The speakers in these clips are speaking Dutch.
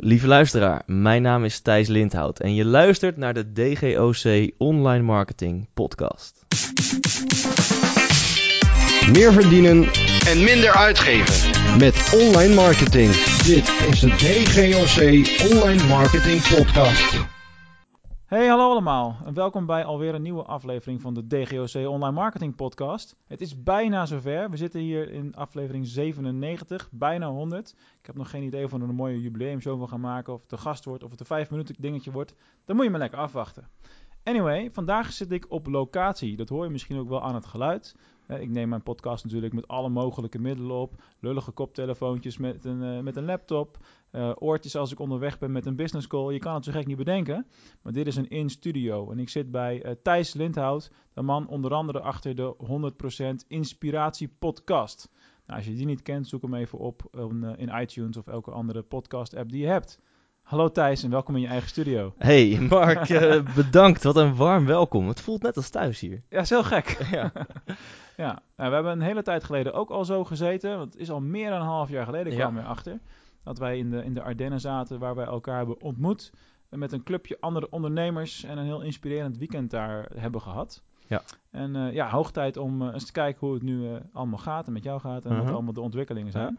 Lieve luisteraar, mijn naam is Thijs Lindhout en je luistert naar de DGOC Online Marketing Podcast. Meer verdienen en minder uitgeven. met online marketing. Dit is de DGOC Online Marketing Podcast. Hey, hallo allemaal en welkom bij alweer een nieuwe aflevering van de DGOC Online Marketing Podcast. Het is bijna zover. We zitten hier in aflevering 97, bijna 100. Ik heb nog geen idee of we een mooie jubileumshow van gaan maken, of het een gast wordt, of het een 5 minuten dingetje wordt. Dan moet je maar lekker afwachten. Anyway, vandaag zit ik op locatie. Dat hoor je misschien ook wel aan het geluid. Ik neem mijn podcast natuurlijk met alle mogelijke middelen op. Lullige koptelefoontjes met een, eh, met een laptop. eh, oortjes als ik onderweg ben met een business call. Je kan het zo gek niet bedenken. Maar dit is een in-studio. En ik zit bij eh, Thijs Lindhout. De man onder andere achter de 100% Inspiratie podcast. Nou, als je die niet kent, zoek hem even op in, in iTunes of elke andere podcast app die je hebt. Hallo Thijs en welkom in je eigen studio. Hey Mark, eh, bedankt. Wat een warm welkom. Het voelt net als thuis hier. Ja, is heel gek. Ja. Ja, nou, we hebben een hele tijd geleden ook al zo gezeten. Want het is al meer dan een half jaar geleden, ik Ja. kwam weer achter. Dat wij in de, in de Ardennen zaten, waar wij elkaar hebben ontmoet. Met een clubje andere ondernemers en een heel inspirerend weekend daar hebben gehad. Ja. En eh, ja, hoog tijd om eh, eens te kijken hoe het nu allemaal gaat en met jou gaat. En Mhm. wat allemaal de ontwikkelingen zijn.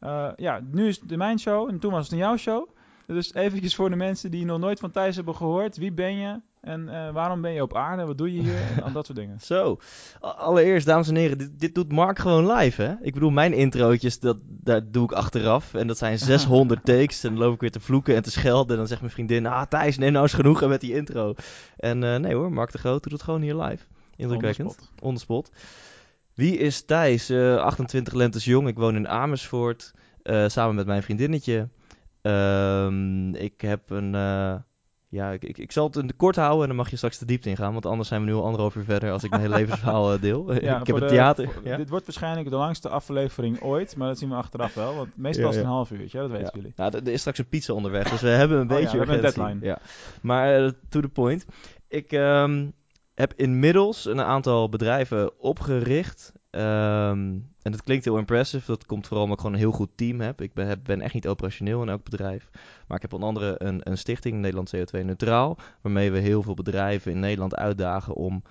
Ja. ja, nu is het de mijn show en toen was het jouw show. Dus eventjes voor de mensen die nog nooit van Thijs hebben gehoord. Wie ben je? En eh, waarom ben je op aarde? Wat doe je hier? En al dat soort dingen. Zo, allereerst dames en heren, dit, dit doet Mark gewoon live hè. Ik bedoel, mijn introotjes, dat, dat doe ik achteraf. En dat zijn 600 takes. En dan loop ik weer te vloeken en te schelden. En dan zegt mijn vriendin, ah Thijs, neem nou eens genoegen met die intro. En eh, nee hoor, Mark de Groot doet het gewoon hier live. Indrukwekkend. On the spot. Wie is Thijs? Eh, 28 lentes jong. Ik woon in Amersfoort. eh, samen met mijn vriendinnetje. Ehm, ik heb een... eh, ja, ik, ik, ik zal het in de kort houden en dan mag je straks de diepte ingaan. Want anders zijn we nu al anderhalf uur verder als ik mijn hele levensverhaal eh, deel. ik heb de- theater. voor- ja. Dit wordt waarschijnlijk de langste aflevering ooit, maar dat zien we achteraf wel. Want meestal Ja, is het een half uurtje, dat weten jullie. Nou, er is straks een pizza onderweg, dus we hebben een Oh beetje we hebben een deadline. Ja. Maar eh, to the point. Ik ehm, heb inmiddels een aantal bedrijven opgericht. Ehm, en dat klinkt heel impressive. Dat komt vooral omdat ik gewoon een heel goed team heb. Ik ben, heb- ben echt niet operationeel in elk bedrijf. Maar ik heb onder andere een, een stichting, Nederland CO2 Neutraal. Waarmee we heel veel bedrijven in Nederland uitdagen om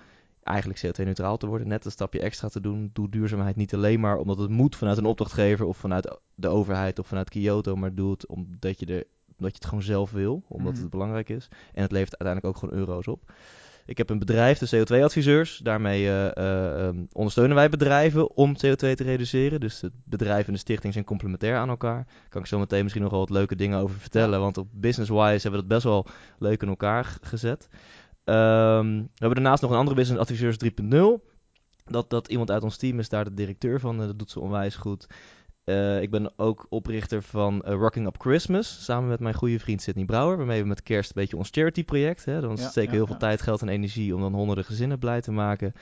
eigenlijk CO2-neutraal te worden. Net een stapje extra te doen. Doe duurzaamheid niet alleen maar omdat het moet vanuit een opdrachtgever of vanuit de overheid of vanuit Kyoto. Maar doe het omdat je, er, omdat je het gewoon zelf wil. Omdat Mhm. het belangrijk is. En het levert uiteindelijk ook gewoon euro's op. Ik heb een bedrijf, de CO2-adviseurs. Daarmee eh, eh, ehm, ondersteunen wij bedrijven om CO2 te reduceren. Dus het bedrijf en de stichting zijn complementair aan elkaar. Daar kan ik zo meteen misschien nog wel wat leuke dingen over vertellen. Want op business-wise hebben we dat best wel leuk in elkaar gezet. Ehm, we hebben daarnaast nog een andere business adviseurs 3.0. Dat, dat iemand uit ons team is daar de directeur van. eh, dat doet ze onwijs goed. Eh, ik ben ook oprichter van eh, Rocking Up Christmas. Samen met mijn goede vriend Sidney Brouwer. Waarmee we met kerst een beetje ons charity project. Hè, dan Ja, steken we ja, heel veel tijd, geld en energie om dan honderden gezinnen blij te maken.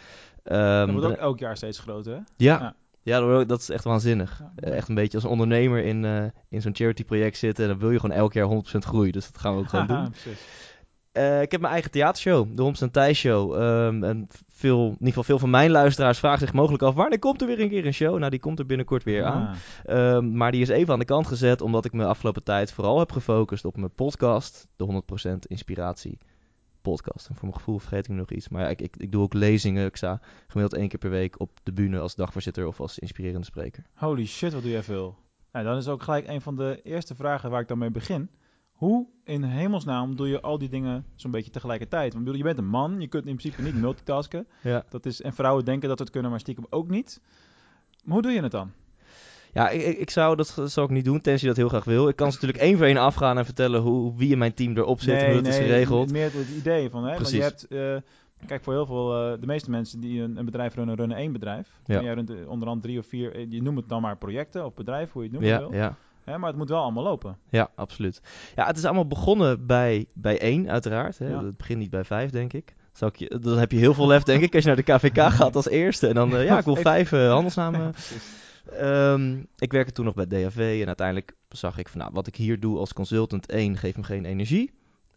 dat Ehm, wordt ook elk jaar steeds groter, hè? ja, ja. dat- is echt waanzinnig. Eh, echt een beetje als ondernemer in, in zo'n charity project zitten. En dan wil je gewoon elk jaar 100% groeien. Dus dat gaan we ook gewoon doen. precies. Eh, ik heb mijn eigen theatershow, de Homs en Thijs Show. Ehm, en veel, in ieder geval veel van mijn luisteraars vragen zich mogelijk af... wanneer komt er weer een keer een show? Nou, die komt er binnenkort weer aan. Ah, Ehm, maar die is even aan de kant gezet... omdat ik me afgelopen tijd vooral heb gefocust op mijn podcast... de 100% Inspiratie podcast. En voor mijn gevoel vergeet ik nog iets. Maar ja, ik, ik, ik doe ook lezingen. Ik sta gemiddeld één keer per week op de bühne... als dagvoorzitter of als inspirerende spreker. holy shit, wat doe jij veel. Nou, dan is ook gelijk een van de eerste vragen waar ik dan mee begin. Hoe in hemelsnaam doe je al die dingen zo'n beetje tegelijkertijd? Want bedoel, je bent een man, je kunt in principe niet multitasken. Ja. Dat is, en vrouwen denken dat het kunnen, maar stiekem ook niet. Maar hoe doe je het dan? Ja, ik, ik zou dat zou ik niet doen, tenzij je dat heel graag wil. Ik kan ze natuurlijk één voor één afgaan en vertellen hoe, wie in mijn team erop zit en hoe dat is geregeld. meer het idee van, hè? Want je Precies. hebt, eh, kijk, voor heel veel, eh, de meeste mensen die een, een bedrijf runnen, runnen één bedrijf. Ja. En jij runt eh, onder andere drie of vier, je noemt het dan maar projecten of bedrijf, hoe je het noemen Ja, wil. ja, Hè, maar het moet wel allemaal lopen. ja, absoluut. Ja, het is allemaal begonnen bij, bij één, uiteraard. Hè. Ja. Het begint niet bij vijf, denk ik. Zou ik je, dan heb je heel veel lef, denk ik, als je naar de KVK gaat als eerste. En dan, eh, ja, ik wil vijf eh, handelsnamen. Ehm, ik werkte toen nog bij DAV en uiteindelijk zag ik van, nou, wat ik hier doe als consultant, één, geeft me geen energie.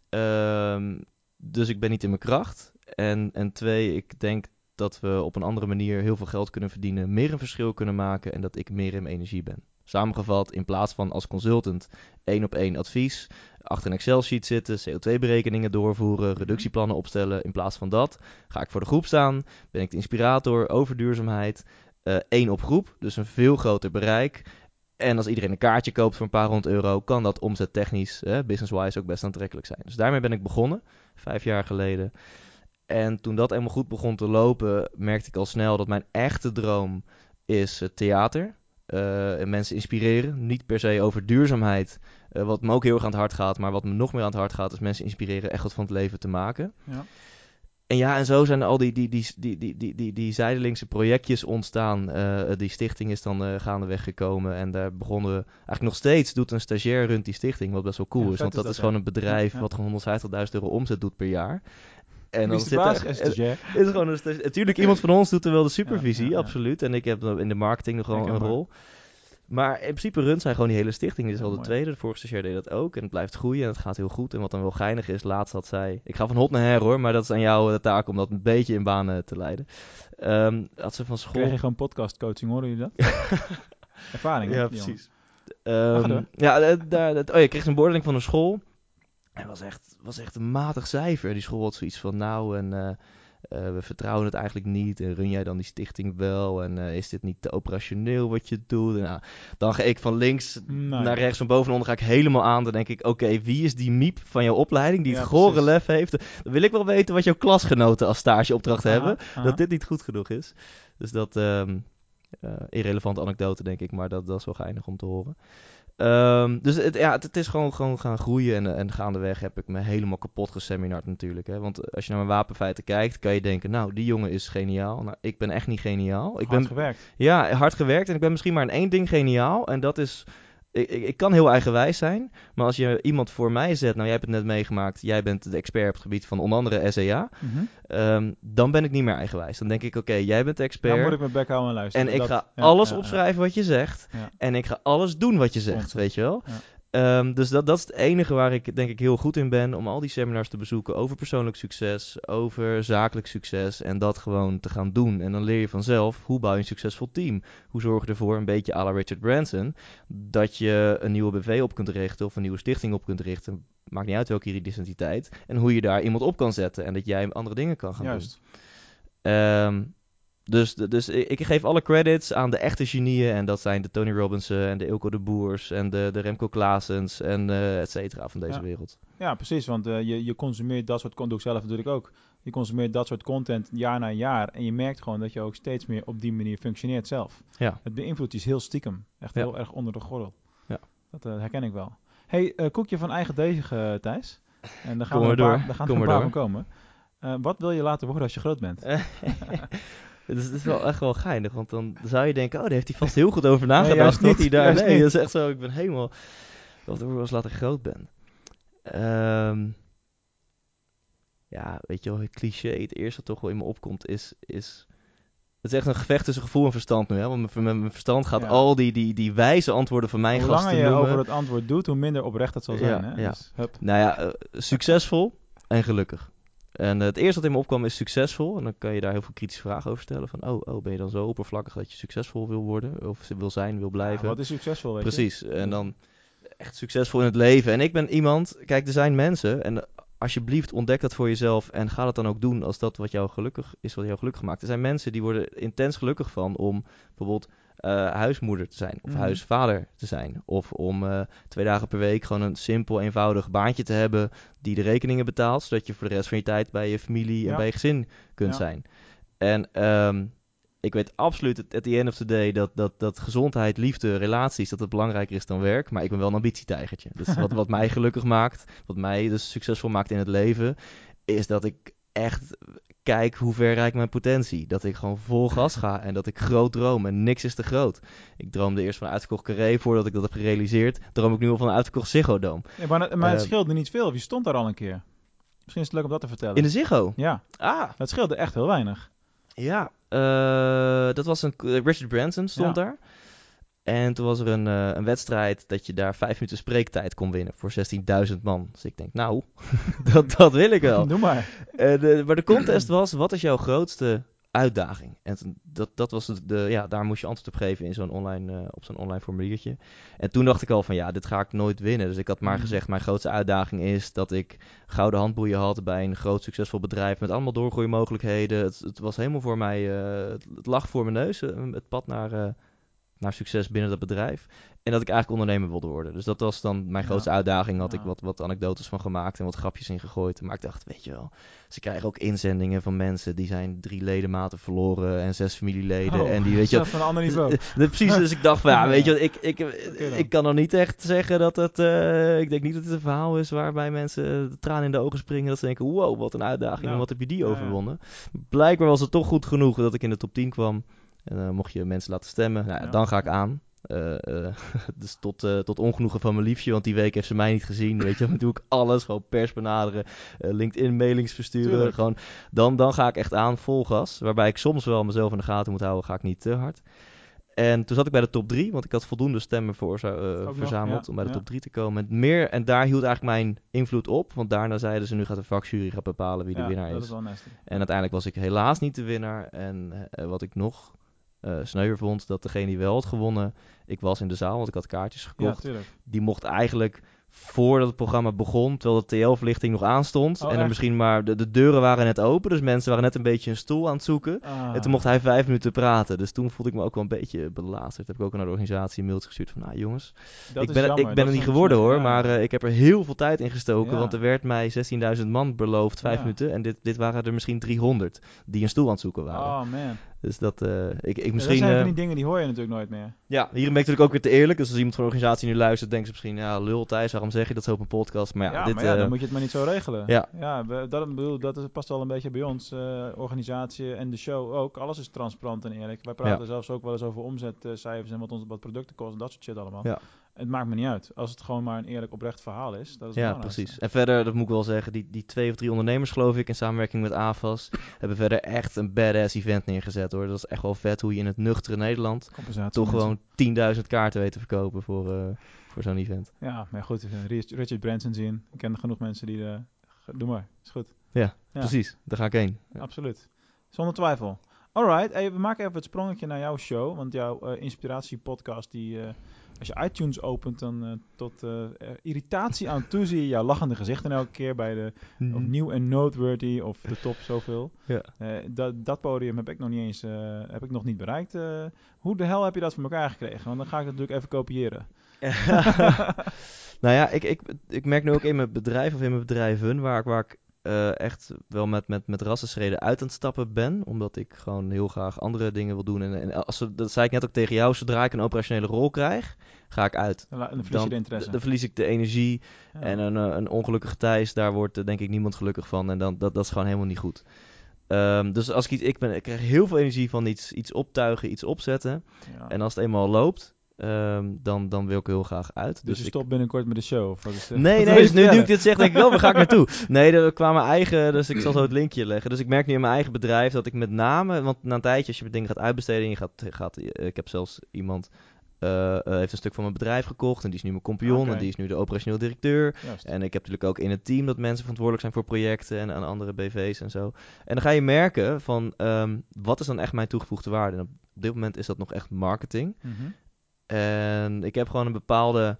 Ehm, dus ik ben niet in mijn kracht. En, en twee, ik denk dat we op een andere manier heel veel geld kunnen verdienen, meer een verschil kunnen maken en dat ik meer in mijn energie ben. Samengevat, in plaats van als consultant één op één advies, achter een Excel-sheet zitten, CO2-berekeningen doorvoeren, reductieplannen opstellen. In plaats van dat ga ik voor de groep staan, ben ik de inspirator over duurzaamheid, eh, één op groep, dus een veel groter bereik. En als iedereen een kaartje koopt voor een paar honderd euro, kan dat omzettechnisch, eh, business-wise, ook best aantrekkelijk zijn. Dus daarmee ben ik begonnen, vijf jaar geleden. En toen dat helemaal goed begon te lopen, merkte ik al snel dat mijn echte droom is uh, theater. Uh, en mensen inspireren. Niet per se over duurzaamheid, uh, wat me ook heel erg aan het hart gaat. Maar wat me nog meer aan het hart gaat, is mensen inspireren echt wat van het leven te maken. Ja. En ja, en zo zijn al die, die, die, die, die, die, die, die zijdelingse projectjes ontstaan. Uh, die stichting is dan uh, gaandeweg gekomen. En daar begonnen we... Eigenlijk nog steeds doet een stagiair runt die stichting, wat best wel cool Ja, is. Want is dat is gewoon een bedrijf Ja. wat gewoon 150.000 euro omzet doet per jaar. En dan zit er, Is is gewoon een Natuurlijk, iemand van ons doet er wel de supervisie, Ja, ja, ja. absoluut. En ik heb in de marketing nog wel een rol. Maar in principe runt zij gewoon die hele stichting. Dit is al de mooi. tweede. De vorige stagiair deed dat ook. En het blijft groeien en het gaat heel goed. En wat dan wel geinig is, laatst had zij... Ik ga van hot naar her hoor, maar dat is aan jou de taak om dat een beetje in banen te leiden. Ehm had ze van school... Kreeg je gewoon podcastcoaching, horen jullie dat? Ervaring, Ja, precies. Ehm, ja, eh, daar, dat, oh, je kreeg een beoordeling van een school. Het was echt, was echt een matig cijfer. Die school had zoiets van, nou, en, eh, eh, we vertrouwen het eigenlijk niet. En run jij dan die stichting wel? En eh, is dit niet te operationeel wat je doet? En, nou, dan ga ik van links Nee. naar rechts, van boven en onder ga ik helemaal aan. Dan denk ik, oké, wie is die miep van jouw opleiding die Ja, het gore precies. lef heeft? Dan wil ik wel weten wat jouw klasgenoten als stageopdracht hebben dat dit niet goed genoeg is. Dus dat, eh, irrelevante anekdote denk ik, maar dat, dat is wel geinig om te horen. Ehm, dus het, ja, het, het is gewoon, gewoon gaan groeien en, en gaandeweg heb ik me helemaal kapot geseminard natuurlijk. Hè? Want als je naar mijn wapenfeiten kijkt, kan je denken, nou, die jongen is geniaal. Nou, ik ben echt niet geniaal. Ik Hard ben, gewerkt. ja, hard gewerkt en ik ben misschien maar in één ding geniaal. En dat is, ik, ik, ik kan heel eigenwijs zijn, maar als je iemand voor mij zet, nou jij hebt het net meegemaakt, jij bent de expert op het gebied van onder andere SEA, Mhm. ehm, dan ben ik niet meer eigenwijs. Dan denk ik, oké, jij bent de expert. Dan moet ik mijn bek houden en luisteren. En ik Dat- ga ja, alles ja, ja. opschrijven wat je zegt. En ik ga alles doen wat je zegt, weet je wel. Ehm, dus dat, dat is het enige waar ik denk ik heel goed in ben. Om al die seminars te bezoeken over persoonlijk succes, over zakelijk succes. En dat gewoon te gaan doen. En dan leer je vanzelf, hoe bouw je een succesvol team? Hoe zorg je ervoor, een beetje à la Richard Branson, dat je een nieuwe BV op kunt richten of een nieuwe stichting op kunt richten. Maakt niet uit welke identiteit. En hoe je daar iemand op kan zetten. En dat jij andere dingen kan gaan doen. Juist. Dus, dus ik, geef alle credits aan de echte genieën. En dat zijn de Tony Robbinson en de Ilko de Boers en de, de Remco Klaasens en eh et cetera van deze Ja. wereld. Ja, precies. Want eh, je, je consumeert dat soort content, doe ik zelf natuurlijk ook. Je consumeert dat soort content jaar na jaar. En je merkt gewoon dat je ook steeds meer op die manier functioneert zelf. Ja. Het beïnvloedt je heel stiekem. Echt Ja. heel erg onder de gordel. Ja. Dat eh, herken ik wel. hey, koekje van eigen deeg, Thijs. En daar gaan Kom we een paar, door. daar gaan Kom er een van door. komen. Wat wil je laten worden als je groot bent? Het is, het is wel echt wel geinig, want dan zou je denken, oh, daar heeft hij vast heel goed over nagedacht. juist dat hij daar, nee, dat is echt zo, ik ben helemaal, wat er was later groot ben. Ehm, ja, weet je wel, het cliché, het eerste wat toch wel in me opkomt is, is het is echt een gevecht tussen gevoel en verstand nu, hè? Want met, mijn verstand gaat Ja. al die, die, die wijze antwoorden van mijn hoe gasten langer je noemen. over het antwoord doet, hoe minder oprecht het zal Ja, zijn. hè? ja. Dus, hup. Nou ja, eh, succesvol en gelukkig. En eh, het eerste wat in me opkwam is succesvol. En dan kan je daar heel veel kritische vragen over stellen. Van, oh, oh ben je dan zo oppervlakkig dat je succesvol wil worden? Of wil zijn, wil blijven? Ja, wat is succesvol, weet je? Precies. En dan echt succesvol in het leven. En ik ben iemand, kijk, er zijn mensen. En alsjeblieft ontdek dat voor jezelf. En ga dat dan ook doen als dat wat jou gelukkig is, wat jou gelukkig maakt. Er zijn mensen die worden intens gelukkig van om bijvoorbeeld huismoeder te zijn. Of Mhm. huisvader te zijn. Of om eh, twee dagen per week gewoon een simpel, eenvoudig baantje te hebben. Die de rekeningen betaalt. Zodat je voor de rest van je tijd bij je familie en bij je gezin kunt Ja. zijn. En ehm, ik weet absoluut at at the end of the day dat, dat, dat gezondheid, liefde, relaties, dat het belangrijker is dan werk. Maar ik ben wel een ambitietijgertje. Dus wat, wat mij gelukkig maakt, wat mij dus succesvol maakt in het leven, is dat ik echt kijk hoe ver rijk mijn potentie. Dat ik gewoon vol gas ga en dat ik groot droom en niks is te groot. Ik droomde eerst van een uitverkocht carré voordat ik dat heb gerealiseerd. Droom ik nu al van een uitverkocht Ziggo Dome. Ja, maar maar het Eh, scheelde niet veel. Je stond daar al een keer. Misschien is het leuk om dat te vertellen. In de Ziggo? Ja, Ah, het scheelde echt heel weinig. Ja, eh, dat was een. Richard Branson stond Ja. daar. En toen was er een, eh, een wedstrijd dat je daar vijf minuten spreektijd kon winnen voor 16.000 man. Dus ik denk, nou, dat, dat wil ik wel. Doe maar. Eh, de, maar de contest was, wat is jouw grootste uitdaging. En toen- dat, dat was de, de, ja, daar moest je antwoord op geven in zo'n online, eh, op zo'n online formuliertje. En toen dacht ik al van ja, dit ga ik nooit winnen. Dus ik had maar Mhm. gezegd, mijn grootste uitdaging is dat ik gouden handboeien had bij een groot succesvol bedrijf met allemaal doorgroeimogelijkheden. Het, het was helemaal voor mij, het, het lag voor mijn neus, het pad naar, naar succes binnen dat bedrijf. En dat ik eigenlijk ondernemer wilde worden. Dus dat was dan mijn Ja. grootste uitdaging. Had Ja. ik wat, wat anekdotes van gemaakt en wat grapjes in gegooid. Maar ik dacht, weet je wel, ze krijgen ook inzendingen van mensen die zijn drie ledematen verloren en zes familieleden. Oh, en die, weet je van een ander niveau. Precies, dus ik dacht van ja, weet je ik, ik, ik kan nog niet echt zeggen dat het, eh, ik denk niet dat het een verhaal is waarbij mensen de tranen in de ogen springen. Dat ze denken, wow, wat een uitdaging en wat heb je die overwonnen. Blijkbaar was het toch goed genoeg dat ik in de top 10 kwam. En dan mocht je mensen laten stemmen, nou, ja, dan ga ik aan. Eh, eh, dus tot, eh, tot ongenoegen van mijn liefje, want die week heeft ze mij niet gezien. Weet je, dan doe ik alles. Gewoon pers benaderen, eh, LinkedIn mailings versturen. Tuurlijk. Gewoon, dan, dan ga ik echt aan, vol gas. Waarbij ik soms wel mezelf in de gaten moet houden, ga ik niet te hard. En toen zat ik bij de top 3, want ik had voldoende stemmen voor, eh, nog, verzameld ja, om bij de ja. top 3 te komen. En, meer, en daar hield eigenlijk mijn invloed op, want daarna zeiden ze nu gaat de vakjury gaat bepalen wie de Ja, winnaar is. En uiteindelijk was ik helaas niet de winnaar. En eh, wat ik nog sneuwer vond, dat degene die wel had gewonnen, ik was in de zaal, want ik had kaartjes Ja, gekocht. tuurlijk. die mocht eigenlijk voordat het programma begon, terwijl de TL-verlichting nog aanstond. Oh, en er misschien maar, de, de deuren waren net open, dus mensen waren net een beetje een stoel aan het zoeken. Ah. En toen mocht hij vijf minuten praten. Dus toen voelde ik me ook wel een beetje belazerd. Heb ik ook naar de organisatie een mailtje gestuurd van, nou jongens, Dat ik ben, jammer. ik ben er niet geworden hoor, ja. maar eh, ik heb er heel veel tijd in gestoken. Ja. Want er werd mij 16.000 man beloofd, vijf Ja. minuten. En dit, dit waren er misschien 300 die een stoel aan het zoeken waren. Oh man. Dus dat, eh, ik, ik Ja, misschien... dat zijn eh, die dingen die hoor je natuurlijk nooit meer. ja, hierin ben ik natuurlijk ook weer te eerlijk. Dus als iemand van de organisatie nu luistert, denkt ze misschien... Ja, lul Thijs, waarom zeg je dat zo op een podcast? Maar ja, Ja, dit... maar ja, eh, dan moet je het maar niet zo regelen. ja. ja dat, bedoel, dat past wel een beetje bij ons. eh, organisatie en de show ook. Alles is transparant en eerlijk. Wij praten zelfs ook wel eens over omzetcijfers en wat onze wat producten kosten. Dat soort shit allemaal. Ja. Het maakt me niet uit. Als het gewoon maar een eerlijk oprecht verhaal is. Dat is Ja, precies. En verder, dat moet ik wel zeggen, die, die twee of drie ondernemers, geloof ik, in samenwerking met AFAS, hebben verder echt een badass event neergezet hoor. Dat is echt wel vet hoe je in het nuchtere Nederland toch gewoon 10.000 kaarten weet te verkopen voor, eh, voor zo'n event. Ja, maar goed. Rich- Richard Branson zien. Ik ken genoeg mensen die... ge- doe maar. Is goed. Ja, Ja. precies. Daar ga ik heen. Absoluut. Zonder twijfel. Alright, hey, we maken even het sprongetje naar jouw show. Want jouw eh, inspiratiepodcast, die, eh, als je iTunes opent, dan eh, tot irritatie aan toe zie je jouw lachende gezichten elke keer bij de of nieuw en noteworthy of de top zoveel. Ja. Dat, dat podium heb ik nog niet eens heb ik nog niet bereikt. Hoe de hel heb je dat voor elkaar gekregen? Want dan ga ik het natuurlijk even kopiëren. nou ja, ik, ik, ik merk nu ook in mijn bedrijf of in mijn bedrijven waar ik, waar ik eh, echt wel met, met, met rassenschreden uit aan het stappen ben. Omdat ik gewoon heel graag andere dingen wil doen. En, en als, we- dat zei ik net ook tegen jou, zodra ik een operationele rol krijg, ga ik uit. Dan, verlies je de interesse. dan verlies ik de energie. Ja. En een, eh, een ongelukkige Thijs, daar wordt eh, denk ik niemand gelukkig van. En dan, dat, dat is gewoon helemaal niet goed. Ehm, dus als ik iets, ik, ben, ik krijg heel veel energie van iets, iets optuigen, iets opzetten. Ja. En als het eenmaal loopt, ehm, dan, dan wil ik heel graag uit. dus je ik- stopt binnenkort met de show? Of wat is Nee, nee, dus nu, nu ik dit zeg, denk ik wel, waar ga ik naartoe? Nee, er kwam mijn eigen, dus ik zal zo het linkje leggen. Dus ik merk nu in mijn eigen bedrijf dat ik met name, want na een tijdje als je dingen gaat uitbesteden, en je gaat, gaat, eh, ik heb zelfs iemand, eh, heeft een stuk van mijn bedrijf gekocht en die is nu mijn Oké. en die is nu de operationeel directeur. Juist. En ik heb natuurlijk ook in het team dat mensen verantwoordelijk zijn voor projecten en aan andere BV's en zo. En dan ga je merken van, ehm, wat is dan echt mijn toegevoegde waarde? En op dit moment is dat nog echt marketing. Mhm. En ik heb gewoon een bepaalde.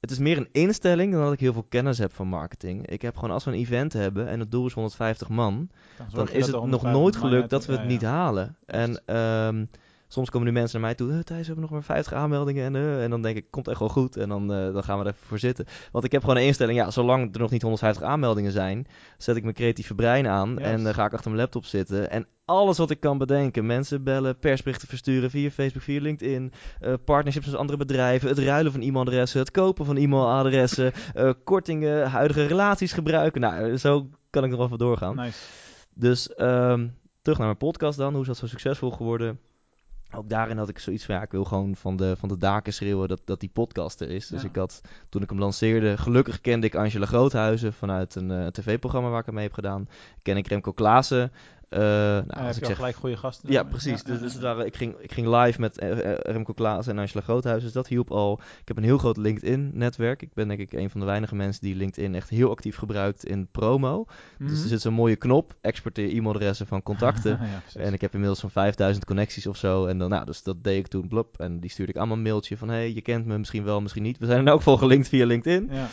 Het is meer een instelling dan dat ik heel veel kennis heb van marketing. Ik heb gewoon als we een event hebben en het doel is 150 man, dan is het nog 150 nooit gelukt dat we het ja. niet halen. En ehm, soms komen nu mensen naar mij toe, "Eh, Thijs, we hebben nog maar 50 aanmeldingen. En, eh," en dan denk ik, komt echt wel goed. En dan, eh, dan gaan we er even voor zitten. Want ik heb gewoon een instelling, ja, zolang er nog niet 150 aanmeldingen zijn, zet ik mijn creatieve brein aan en dan ga ik achter mijn laptop zitten. En alles wat ik kan bedenken, mensen bellen, persberichten versturen via Facebook, via LinkedIn, partnerships met andere bedrijven, het ruilen van e-mailadressen, het kopen van e-mailadressen, kortingen, huidige relaties gebruiken. Nou, zo kan ik nog even doorgaan. Nice. Dus ehm, terug naar mijn podcast dan. Hoe is dat zo succesvol geworden? Ook daarin had ik zoiets van, ja, ik wil gewoon van de, van de daken schreeuwen dat, dat die podcast er is. Dus Ja. ik had, toen ik hem lanceerde, gelukkig kende ik Angela Groothuizen vanuit een eh, tv-programma waar ik hem mee heb gedaan. Ken ik Remco Klaassen Eh, nou, Nou, als heb ik je zeg, gelijk goede gasten. ja, precies. Ja, dus dus waren- ik, ging, ik ging live met eh, eh, Remco Klaas en Angela Groothuis. Dus dat hielp al. Ik heb een heel groot LinkedIn-netwerk. Ik ben denk ik een van de weinige mensen die LinkedIn echt heel actief gebruikt in promo. Dus Mhm. er zit zo'n mooie knop. Exporteer e-mailadressen van contacten. ja. En ik heb inmiddels zo'n 5000 connecties of zo. En dan, nou, dus dat deed ik toen, blop. En die stuurde ik allemaal een mailtje van... hey, je kent me misschien wel, misschien niet. We zijn in elk geval gelinkt via LinkedIn. ja.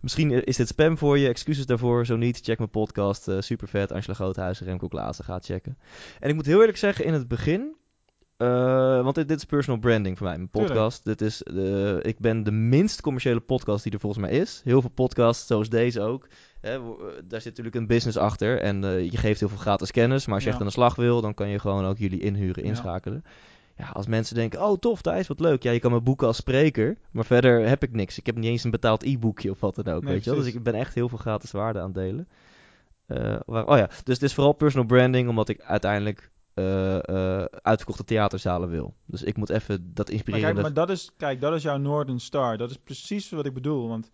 Misschien is dit spam voor je. Excuses daarvoor. Zo niet, check mijn podcast. eh super vet. Angela Groothuizen, Remco Klaassen. Ga checken. En ik moet heel eerlijk zeggen, in het begin... eh, want dit, dit is personal branding voor mij, mijn Tuurlijk. podcast. Dit is, de ik ben de minst commerciële podcast die er volgens mij is. Heel veel podcasts, zoals deze ook. Hè, eh, daar zit natuurlijk een business achter. En je geeft heel veel gratis kennis. Maar als je Ja. echt aan de slag wil, dan kan je gewoon ook jullie inhuren, inschakelen. Ja, als mensen denken, oh tof Thijs, wat leuk. Ja, je kan me boeken als spreker. Maar verder heb ik niks. Ik heb niet eens een betaald e-boekje of wat dan ook, Nee, weet je wel. Dus ik ben echt heel veel gratis waarde aan het delen. Eh, waar, oh ja, dus het is vooral personal branding, omdat ik uiteindelijk eh, eh, uitverkochte theaterzalen wil. Dus ik moet even dat Maar inspirerende... kijk, maar dat is, kijk, dat is jouw Northern Star. Dat is precies wat ik bedoel. Want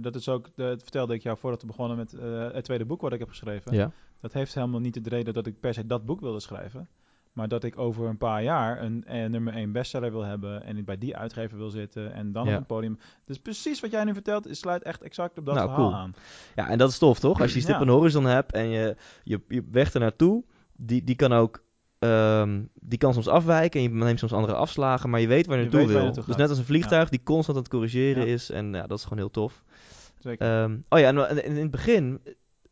dat is ook, de, dat vertelde ik jou voordat we begonnen met het tweede boek wat ik heb geschreven. Ja, Dat heeft helemaal niet de reden dat ik per se dat boek wilde schrijven. Maar dat ik over een paar jaar een, eh, nummer 1 bestseller wil hebben. En ik bij die uitgever wil zitten. En dan Ja. op het podium. Dus precies wat jij nu vertelt, is, sluit echt exact op dat Nou, verhaal cool. aan. ja, en dat is tof, toch? Als je stip Ja. horizon hebt en je, je, je weg ernaartoe, die, die kan ook... ehm, die kan soms afwijken en je neemt soms andere afslagen, maar je weet waar je Je naartoe wil. dus net als een vliegtuig die constant aan het corrigeren Ja. is. En ja, dat is gewoon heel tof. Zeker. Ehm, oh ja, en, en in het begin,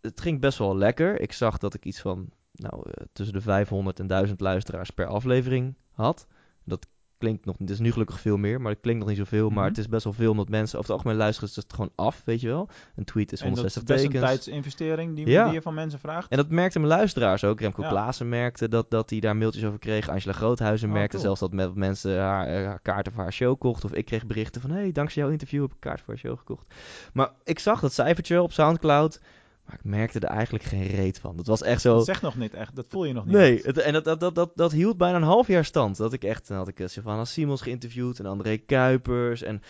het ging best wel lekker. Ik zag dat ik iets van nou, eh, tussen de 500 en 1000 luisteraars per aflevering had. Dat klinkt nog niet, het is nu gelukkig veel meer, maar het klinkt nog niet zoveel. Maar Mhm. het is best wel veel, omdat mensen over het algemeen luisteren ze het gewoon af, weet je wel. Een tweet is en dat is 160 best een tekens. tijdsinvestering die, Ja. die je van mensen vraagt. En dat merkten mijn luisteraars ook. Remco Ja. Klaassen merkte dat, dat hij daar mailtjes over kreeg. Angela Groothuizen Oh, merkte cool. zelfs dat met mensen haar, eh, haar kaarten voor haar show kocht. Of ik kreeg berichten van, hey, dankzij jouw interview heb ik kaart voor haar show gekocht. Maar ik zag dat cijfertje op Soundcloud, maar ik merkte er eigenlijk geen reet van. Dat was echt zo... Dat zegt nog niet echt, dat voel je nog niet. Nee, het, en dat, dat, dat, dat, dat hield bijna een half jaar stand. Dat ik echt, dan had ik eh, Sylvana Simons geïnterviewd en André Kuipers. En,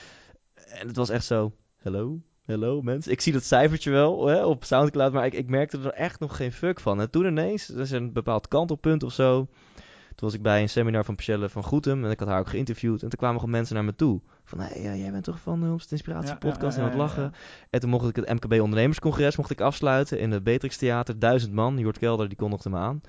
en het was echt zo, hello, hello mensen. Ik zie dat cijfertje wel hè, op Soundcloud, maar ik, ik merkte er echt nog geen fuck van. En toen ineens, er is een bepaald kantelpunt of zo. Toen was ik bij een seminar van Michelle van Goetem en ik had haar ook geïnterviewd. En toen kwamen gewoon mensen naar me toe. Van, hé, ja, jij bent toch van de Homst Inspiratie Ja, podcast ja, en ja, het ja, lachen. En toen mocht ik het MKB ondernemerscongres mocht ik afsluiten in het Beatrix Theater. Duizend man, Jort Kelder die kondigde me aan.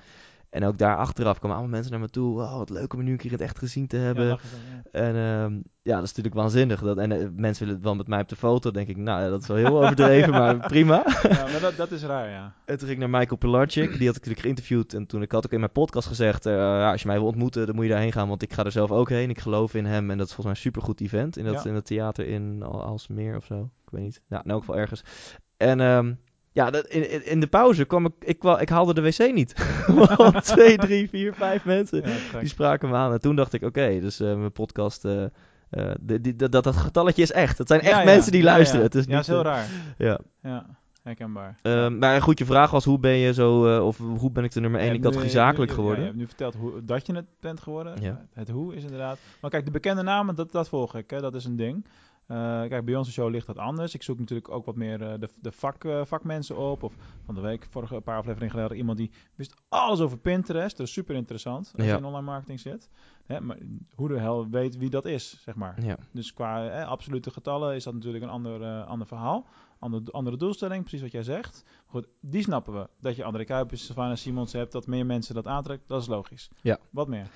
En ook daar achteraf kwamen allemaal mensen naar me toe. Oh, wat leuk om nu een keer het echt gezien te hebben. Ja, lachen dan, ja. En ehm, ja, dat is natuurlijk waanzinnig. Dat, en eh, mensen willen wel met mij op de foto. denk ik, nou dat is wel heel overdreven, maar prima. Ja, maar dat, dat is raar, ja. En toen ging ik naar Michael Pilarczyk. Die had ik natuurlijk geïnterviewd. En toen ik had ook in mijn podcast gezegd... eh, ja, als je mij wil ontmoeten, dan moet je daarheen gaan. Want ik ga er zelf ook heen. Ik geloof in hem. En dat is volgens mij een supergoed event. In dat, in dat theater in Al- Alsmeer of zo. Ik weet niet. Ja, in elk geval ergens. En ehm, ja, dat, in, de pauze kwam ik... Ik, ik haalde de wc niet. Want twee, drie, vier, vijf mensen... ja. Die spraken me aan. En toen dacht ik, oké, dus eh, mijn podcast... eh, eh, die, die, dat, dat dat getalletje is echt. Het zijn echt Ja, mensen die luisteren. Het is ja, niet, is heel raar. Ja. Ja, herkenbaar. Maar goed, je vraag was hoe ben je zo, of hoe ben ik de nummer 1 Ja, in nu- categorie zakelijk geworden? Je hebt nu verteld hoe, dat je het bent geworden. Het hoe is inderdaad. Maar kijk, de bekende namen, dat, dat volg ik. Hè. Dat is een ding. Eh, kijk, bij onze show ligt dat anders. Ik zoek natuurlijk ook wat meer eh, de, de vak, eh, vakmensen op. Of van de week, vorige paar afleveringen geleden, iemand die wist alles over Pinterest. Dat is super interessant als Ja. je in online marketing zit. Hè, maar hoe de hel weet wie dat is, zeg maar. Ja. Dus qua hè, absolute getallen is dat natuurlijk een ander, ander verhaal. Ander, andere doelstelling, precies wat jij zegt. Goed, die snappen we. Dat je André Kuipers, Savannah Simons hebt, dat meer mensen dat aantrekt, dat is logisch. Ja. Wat meer?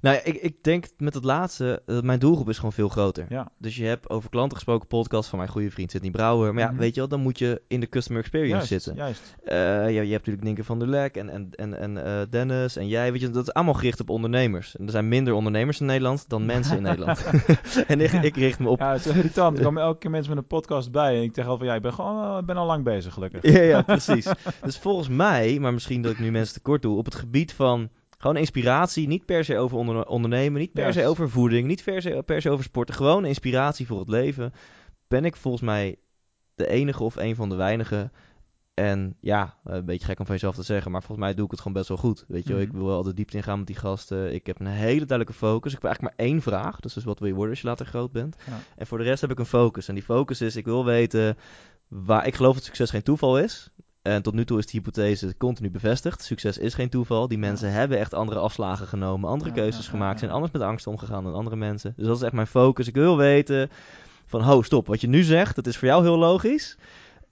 Nou, ja, ik, ik denk met het laatste, eh, mijn doelgroep is gewoon veel groter. Ja. Dus je hebt over klanten gesproken podcast van mijn goede vriend Sidney Brouwer. Maar ja, Mhm. weet je wel, dan moet je in de customer experience Juist, zitten. juist. Eh, je, je hebt natuurlijk Nienke van der Lek en, en, en, en eh, Dennis en jij. Weet je, dat is allemaal gericht op ondernemers. En er zijn minder ondernemers in Nederland dan mensen in Nederland. en ik, ik richt me op... Ja, het is irritant. Er komen elke keer mensen met een podcast bij. En ik zeg al van, ja, ik ben, gewoon, ik ben al lang bezig, gelukkig. Ja, ja, precies. dus volgens mij, maar misschien dat ik nu mensen tekort doe, op het gebied van gewoon inspiratie, niet per se over onder- ondernemen, niet per se over voeding, niet per se, per se over sporten, gewoon inspiratie voor het leven, ben ik volgens mij de enige of een van de weinigen. En ja, eh, een beetje gek om van jezelf te zeggen, maar volgens mij doe ik het gewoon best wel goed. Weet je wel, Mhm. ik wil wel de diepte ingaan met die gasten. Ik heb een hele duidelijke focus. Ik heb eigenlijk maar één vraag. Is dus wat wil je worden als je later groot bent. Ja. En voor de rest heb ik een focus. En die focus is, ik wil weten waar... Ik geloof dat succes geen toeval is. En tot nu toe is die hypothese continu bevestigd. Succes is geen toeval. Die mensen hebben echt andere afslagen genomen, andere Ja, keuzes ja, gemaakt, zijn anders met angst omgegaan dan andere mensen. Dus dat is echt mijn focus. Ik wil weten van, ho, stop. Wat je nu zegt, dat is voor jou heel logisch.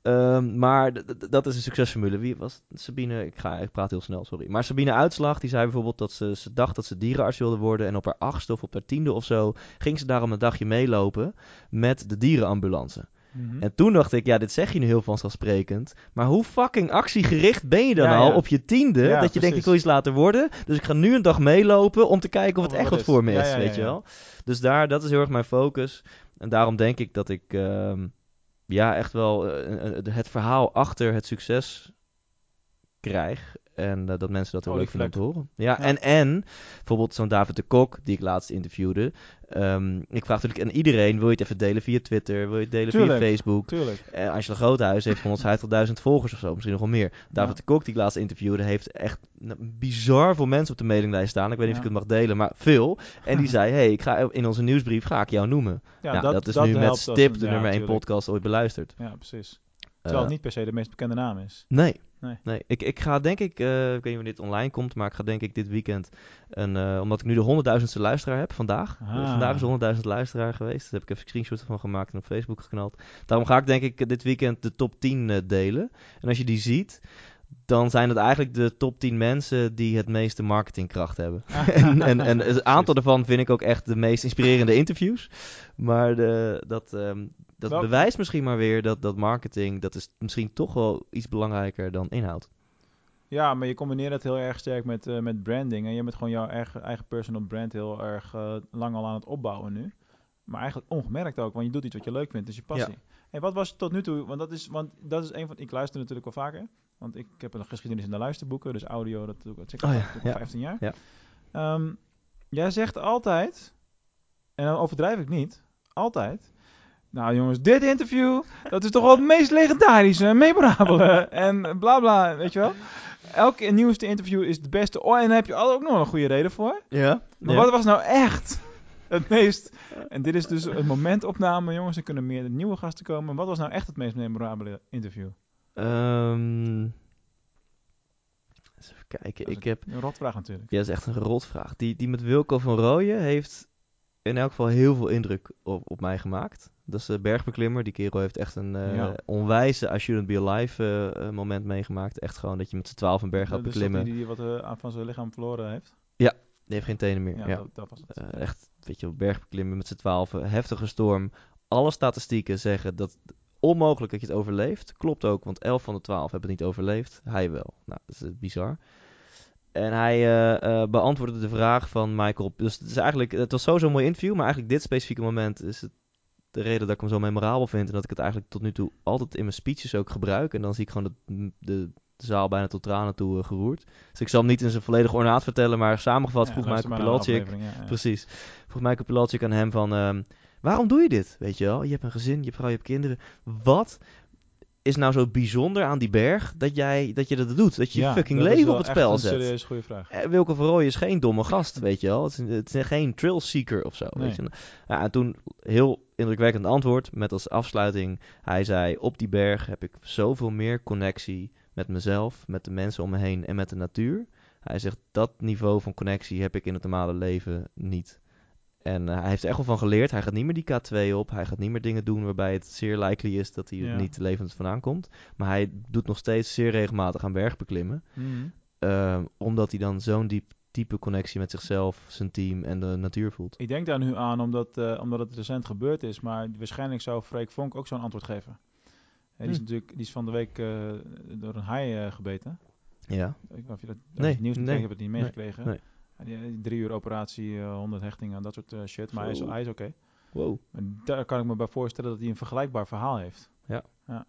Ehm, maar dat is een succesformule. Wie was Sabine? Ik, ga, ik praat heel snel, sorry. Maar Sabine Uitslag, die zei bijvoorbeeld dat ze, ze dacht dat ze dierenarts wilde worden. En op haar achtste of op haar tiende of zo ging ze daarom een dagje meelopen met de dierenambulance. Mhm. En toen dacht ik, ja, dit zeg je nu heel vanzelfsprekend. Maar hoe fucking actiegericht ben je dan Ja, al ja. op je tiende? Ja, dat je denkt, ik wil iets laten worden. Dus ik ga nu een dag meelopen om te kijken of het echt wat voor me is, weet je wel. Dus daar, dat is heel erg mijn focus. En daarom denk ik dat ik ehm, ja, echt wel eh, eh, het verhaal achter het succes krijg. En eh, dat mensen dat heel leuk vinden om te horen. Ja, Ja. En, en bijvoorbeeld zo'n David de Kok, die ik laatst interviewde. Ehm, ik vraag natuurlijk aan iedereen, wil je het even delen via Twitter? Wil je het delen Tuurlijk. via Facebook? Tuurlijk. Eh, Angela Groothuis heeft 150.000 volgers of zo, misschien nog wel meer. David Ja. de Kok, die ik laatst interviewde, heeft echt bizar veel mensen op de mailinglijst staan. Ik weet niet of ik het mag delen, maar veel. En die zei, hey, ik ga in onze nieuwsbrief ga ik jou noemen. Ja, nou, dat, is nu met stip de nummer 1 tuurlijk. podcast ooit beluisterd. Ja, precies. Eh, Terwijl het niet per se de meest bekende naam is. Nee. Nee. Nee, ik, ik ga denk ik, eh, ik weet niet wanneer dit online komt, maar ik ga denk ik dit weekend, een, eh, omdat ik nu de honderdduizendste luisteraar heb vandaag. Ah. Eh, vandaag is de honderdduizend luisteraar geweest, daar heb ik even screenshots van gemaakt en op Facebook geknald. Daarom ga ik denk ik dit weekend de top 10 eh, delen. En als je die ziet, dan zijn het eigenlijk de top 10 mensen die het meeste marketingkracht hebben. en, en, en een aantal daarvan vind ik ook echt de meest inspirerende interviews. Maar de, dat, ehm, dat bewijst misschien maar weer dat, dat marketing, dat is misschien toch wel iets belangrijker dan inhoud. Ja, maar je combineert het heel erg sterk met, eh, met branding. En je bent gewoon jouw eigen, eigen personal brand heel erg eh, lang al aan het opbouwen nu. Maar eigenlijk ongemerkt ook, want je doet iets wat je leuk vindt, dus je passie. Hey, wat was tot nu toe, want dat is, want dat is een van, ik luister natuurlijk wel vaker. Want ik heb een geschiedenis in de luisterboeken, dus audio, dat doe ik al zeker Oh ja, ja. 15 jaar. Ja. Ehm, jij zegt altijd, en dan overdrijf ik niet, altijd... Nou jongens, dit interview, dat is toch wel het meest legendarische, memorabele en bla bla, weet je wel. Elke nieuwste interview is het beste. Oh, en daar heb je ook nog een goede reden voor. Ja? Maar wat was nou echt het meest... En dit is dus een momentopname, jongens. Er kunnen meer nieuwe gasten komen. Wat was nou echt het meest memorabele interview? Ehm, eens even kijken. Ik heb, Een rotvraag natuurlijk. ja, dat is echt een rotvraag. Die, die met Wilco van Rooyen heeft in elk geval heel veel indruk op, op mij gemaakt. Dat is de bergbeklimmer. Die kerel heeft echt een eh Ja. onwijze I shouldn't be alive eh, eh, moment meegemaakt. Echt gewoon dat je met z'n twaalf een berg gaat is toch die beklimmen. die wat aan van zijn lichaam verloren heeft. Die heeft geen tenen meer. Ja, Ja, Dat, dat was het. Echt, weet je, bergbeklimmen met z'n twaalf. Heftige storm. Alle statistieken zeggen dat onmogelijk dat je het overleeft. Klopt ook, want 11 van de 12 hebben het niet overleefd. Hij wel. Nou, dat is bizar. En hij eh, eh, beantwoordde de vraag van Michael. Dus het, is eigenlijk, het was sowieso een mooi interview, maar eigenlijk dit specifieke moment is het de reden dat ik hem zo memorabel vind. En dat ik het eigenlijk tot nu toe altijd in mijn speeches ook gebruik. En dan zie ik gewoon de, de, de zaal bijna tot tranen toe eh, geroerd. Dus ik zal hem niet in zijn volledige ornaat vertellen, maar samengevat Ja, vroeg Michael Pilatschik. aflevering, ja, ja. Precies. Vroeg Michael Pilatschik aan hem van... ehm, waarom doe je dit? Weet je wel, je hebt een gezin, je hebt vrouw, je hebt kinderen. Wat is nou zo bijzonder aan die berg dat, jij, dat je dat doet? Dat je Ja, je fucking dat is leven op het spel een zet. serieus goede vraag. Eh, Wilco van Rooij is geen domme gast, weet je wel. Het is, het is geen trail seeker of zo. Nee. Weet je? Ja, en toen heel indrukwekkend antwoord met als afsluiting. Hij zei, op die berg heb ik zoveel meer connectie met mezelf, met de mensen om me heen en met de natuur. Hij zegt, dat niveau van connectie heb ik in het normale leven niet. En eh, hij heeft er echt wel van geleerd. Hij gaat niet meer die K2 op. Hij gaat niet meer dingen doen waarbij het zeer likely is dat hij er niet levend vandaan komt. Maar hij doet nog steeds zeer regelmatig aan bergbeklimmen. Mhm. Ehm, omdat hij dan zo'n diep, diepe connectie met zichzelf, zijn team en de natuur voelt. Ik denk daar nu aan omdat, eh, omdat het recent gebeurd is, maar waarschijnlijk zou Freek Vonk ook zo'n antwoord geven. Hè, die, is Hm. natuurlijk, die is van de week eh, door een haai gebeten. Ja. Ik weet niet of je dat Nee, je het nieuws nee, nee, heb het niet nee, meegekregen. nee. Die drie uur operatie, eh, 100 hechtingen, dat soort eh, shit. Maar hij is, Zo. hij is oké. Wow. En Daar kan ik me bij voorstellen dat hij een vergelijkbaar verhaal heeft. Ja. ja.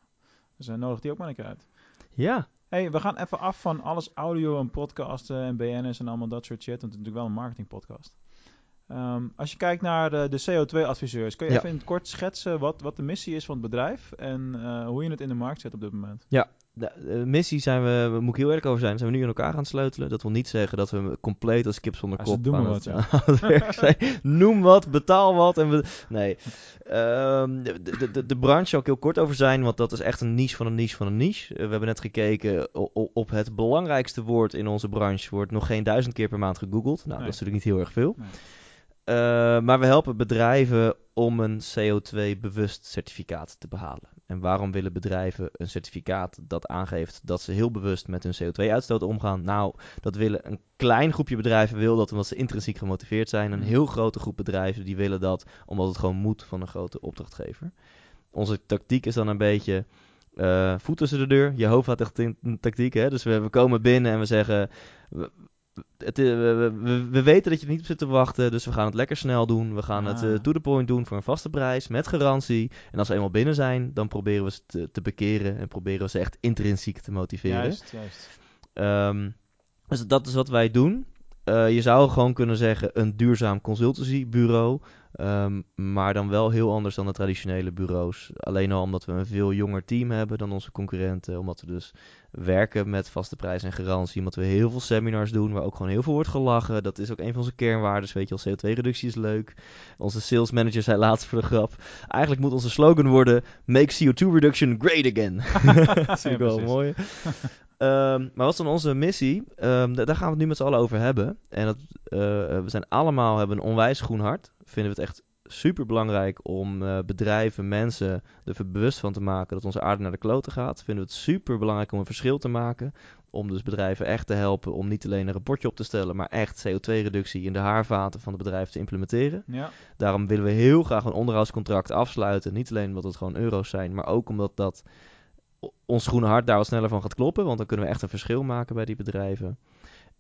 Dus uh, nodigt die ook maar een keer uit. Ja. hey, we gaan even af van alles audio en podcasten en BN's en allemaal dat soort shit. Want het is natuurlijk wel een marketingpodcast. Ehm, als je kijkt naar de, de CO2-adviseurs, kun je Ja. even in het kort schetsen wat, wat de missie is van het bedrijf en eh, hoe je het in de markt zet op dit moment? De, de missie zijn we, daar moet ik heel eerlijk over zijn, zijn we nu in elkaar gaan sleutelen. Dat wil niet zeggen dat we compleet als kip zonder kop doen wat, ja. zijn. Noem wat, betaal wat. En we, nee, Ehm, de, de, de, branche zal ik heel kort over zijn, want dat is echt een niche van een niche van een niche. Eh, we hebben net gekeken o- o- op het belangrijkste woord in onze branche, wordt nog geen duizend keer per maand gegoogeld. Nou, Nee. dat is natuurlijk niet heel erg veel. Nee. Eh, maar we helpen bedrijven om een CO2-bewust certificaat te behalen. En waarom willen bedrijven een certificaat dat aangeeft dat ze heel bewust met hun CO2-uitstoot omgaan? Nou, dat willen een klein groepje bedrijven wil dat omdat ze intrinsiek gemotiveerd zijn. Een Mhm. heel grote groep bedrijven die willen dat omdat het gewoon moet van een grote opdrachtgever. Onze tactiek is dan een beetje eh, voet tussen de deur. Je hoofd had echt in tactiek. Hè? Dus we, we komen binnen en we zeggen. We, het, is- we, we- we- we weten dat je er niet op zit te wachten, dus we gaan het lekker snel doen. We gaan het eh, to the point doen voor een vaste prijs, met garantie. En als we eenmaal binnen zijn, dan proberen we ze te, te bekeren en proberen we ze echt intrinsiek te motiveren. Juist, juist. Ehm, dus dat is wat wij doen. Eh, je zou gewoon kunnen zeggen een duurzaam consultancybureau. Ehm, maar dan wel heel anders dan de traditionele bureaus. Alleen al omdat we een veel jonger team hebben dan onze concurrenten. Omdat we dus werken met vaste prijs en garantie. Omdat we heel veel seminars doen waar ook gewoon heel veel wordt gelachen. Dat is ook een van onze kernwaarden. Weet je wel, CO2-reductie is leuk. Onze sales manager zei laatst voor de grap. Eigenlijk moet onze slogan worden: Make CO2 reduction great again. dat is Ja, wel mooi. Ehm, maar wat is dan onze missie? Ehm, da- daar gaan we het nu met z'n allen over hebben. En dat, eh, we zijn allemaal hebben een onwijs groen hart. Vinden we het echt super belangrijk om eh, bedrijven, mensen er bewust van te maken dat onze aarde naar de kloten gaat. Vinden we het super belangrijk om een verschil te maken. Om dus bedrijven echt te helpen om niet alleen een rapportje op te stellen, maar echt CO2-reductie in de haarvaten van de bedrijven te implementeren. Ja, Daarom willen we heel graag een onderhoudscontract afsluiten. Niet alleen omdat het gewoon euro's zijn, maar ook omdat dat ons groene hart daar wat sneller van gaat kloppen. Want dan kunnen we echt een verschil maken bij die bedrijven.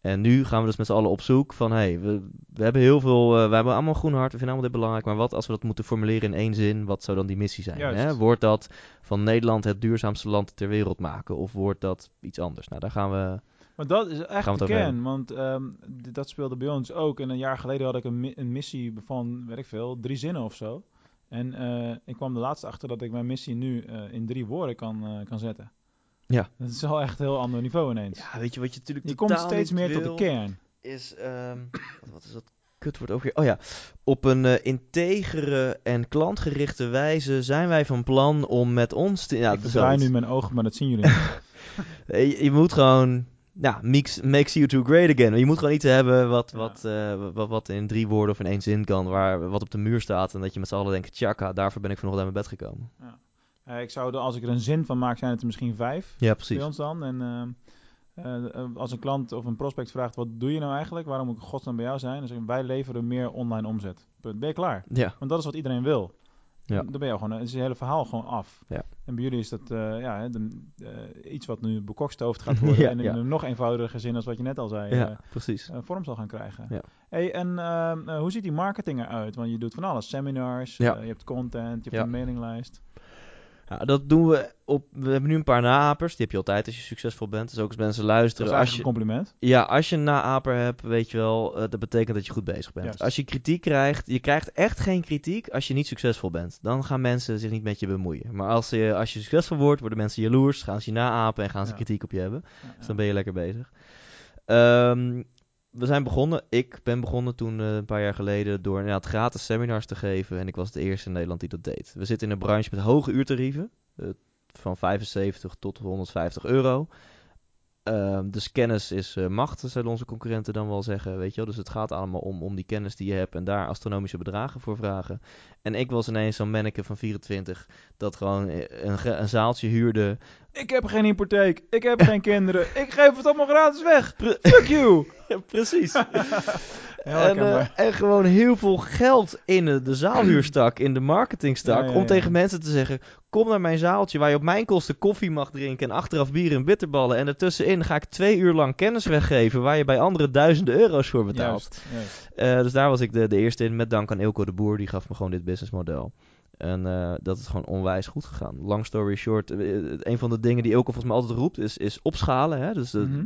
En nu gaan we dus met z'n allen op zoek van... hey, we, we hebben heel veel... eh, we hebben allemaal groen hart, we vinden allemaal dit belangrijk. Maar wat als we dat moeten formuleren in één zin? Wat zou dan die missie zijn? Hè? Wordt dat van Nederland het duurzaamste land ter wereld maken? Of wordt dat iets anders? Nou, daar gaan we... maar dat is echt de kern. Want ehm, dat speelde bij ons ook. En een jaar geleden had ik een, mi- een missie van, weet ik veel, drie zinnen of zo. En eh, ik kwam er laatst achter dat ik mijn missie nu eh, in drie woorden kan, kan zetten. Ja. Dat is wel echt een heel ander niveau ineens. Ja, weet je wat je natuurlijk je komt steeds meer tot de kern. is, ehm, wat, wat is dat kutwoord ook weer? Oh ja, op een eh, integere en klantgerichte wijze zijn wij van plan om met ons te... Ja, ik zoiets. nu mijn ogen, maar dat zien jullie niet. Eh, Je, je moet gewoon, ja, mix, make CO2 great again. Je moet gewoon iets hebben wat, Ja. wat, eh, wat, wat in drie woorden of in één zin kan, waar, wat op de muur staat. En dat je met z'n allen denkt, tjaka, daarvoor ben ik vanochtend uit mijn bed gekomen. Eh, ik zou er, als ik er een zin van maak, zijn het er misschien vijf. Ja, bij precies. ons dan. En eh, eh, als een klant of een prospect vraagt, wat doe je nou eigenlijk? Waarom moet ik godsnaam bij jou zijn? Dan zeg ik, wij leveren meer online omzet. Punt. Ben je klaar? Ja, Want dat is wat iedereen wil. Ja. Dan ben je gewoon, is het hele verhaal gewoon af. Ja. En bij jullie is dat ja, de, iets wat nu bekokstoofd gaat worden. Ja, en in ja. een nog eenvoudiger zin als wat je net al zei. ja, precies. vorm zal gaan krijgen. Ja. Hey, en ehm, eh, hoe ziet die marketing eruit? Want je doet van alles. Seminars, Ja. je hebt content, je hebt een mailinglijst. Ja, dat doen we op. We hebben nu een paar naapers. Die heb je altijd als je succesvol bent. Dus ook als mensen Dat luisteren. is Als je, een compliment. ja, als je een naaper hebt, weet je wel, eh, dat betekent dat je goed bezig bent. Juist. Als je kritiek krijgt, je krijgt echt geen kritiek als je niet succesvol bent. Dan gaan mensen zich niet met je bemoeien. Maar als je, als je succesvol wordt, worden mensen jaloers, gaan ze je naapen en gaan ze Ja. kritiek op je hebben. Ja, Dus dan ben je lekker bezig. Ehm, we zijn begonnen, ik ben begonnen toen eh, een paar jaar geleden door inderdaad gratis seminars te geven. En ik was de eerste in Nederland die dat deed. We zitten in een branche met hoge uurtarieven. eh, van 75 tot 150 euro. Ehm, dus kennis is eh, macht, zullen onze concurrenten dan wel zeggen. Weet je wel? Dus het gaat allemaal om, om die kennis die je hebt en daar astronomische bedragen voor vragen. En ik was ineens zo'n manneke van 24 dat gewoon eh, een, een zaaltje huurde. Ik heb geen hypotheek. Ik heb geen kinderen. Ik geef het allemaal gratis weg. Fuck you. Ja, precies. En, eh, en gewoon heel veel geld in de, de zaalhuurstak, in de marketingstak. Ja, ja, Om tegen mensen te zeggen: Kom naar mijn zaaltje waar je op mijn kosten koffie mag drinken. En achteraf bier en bitterballen. En ertussenin ga ik twee uur lang kennis weggeven. Waar je bij anderen duizenden euro's voor betaalt. Juist, juist. Eh, dus daar was ik de, de eerste in. Met dank aan Ilko de Boer. Die gaf me gewoon dit businessmodel. En eh, dat is gewoon onwijs goed gegaan. Long story short. een van de dingen die Ilko volgens mij altijd roept. Is, is opschalen. Hè? Dus Mhm.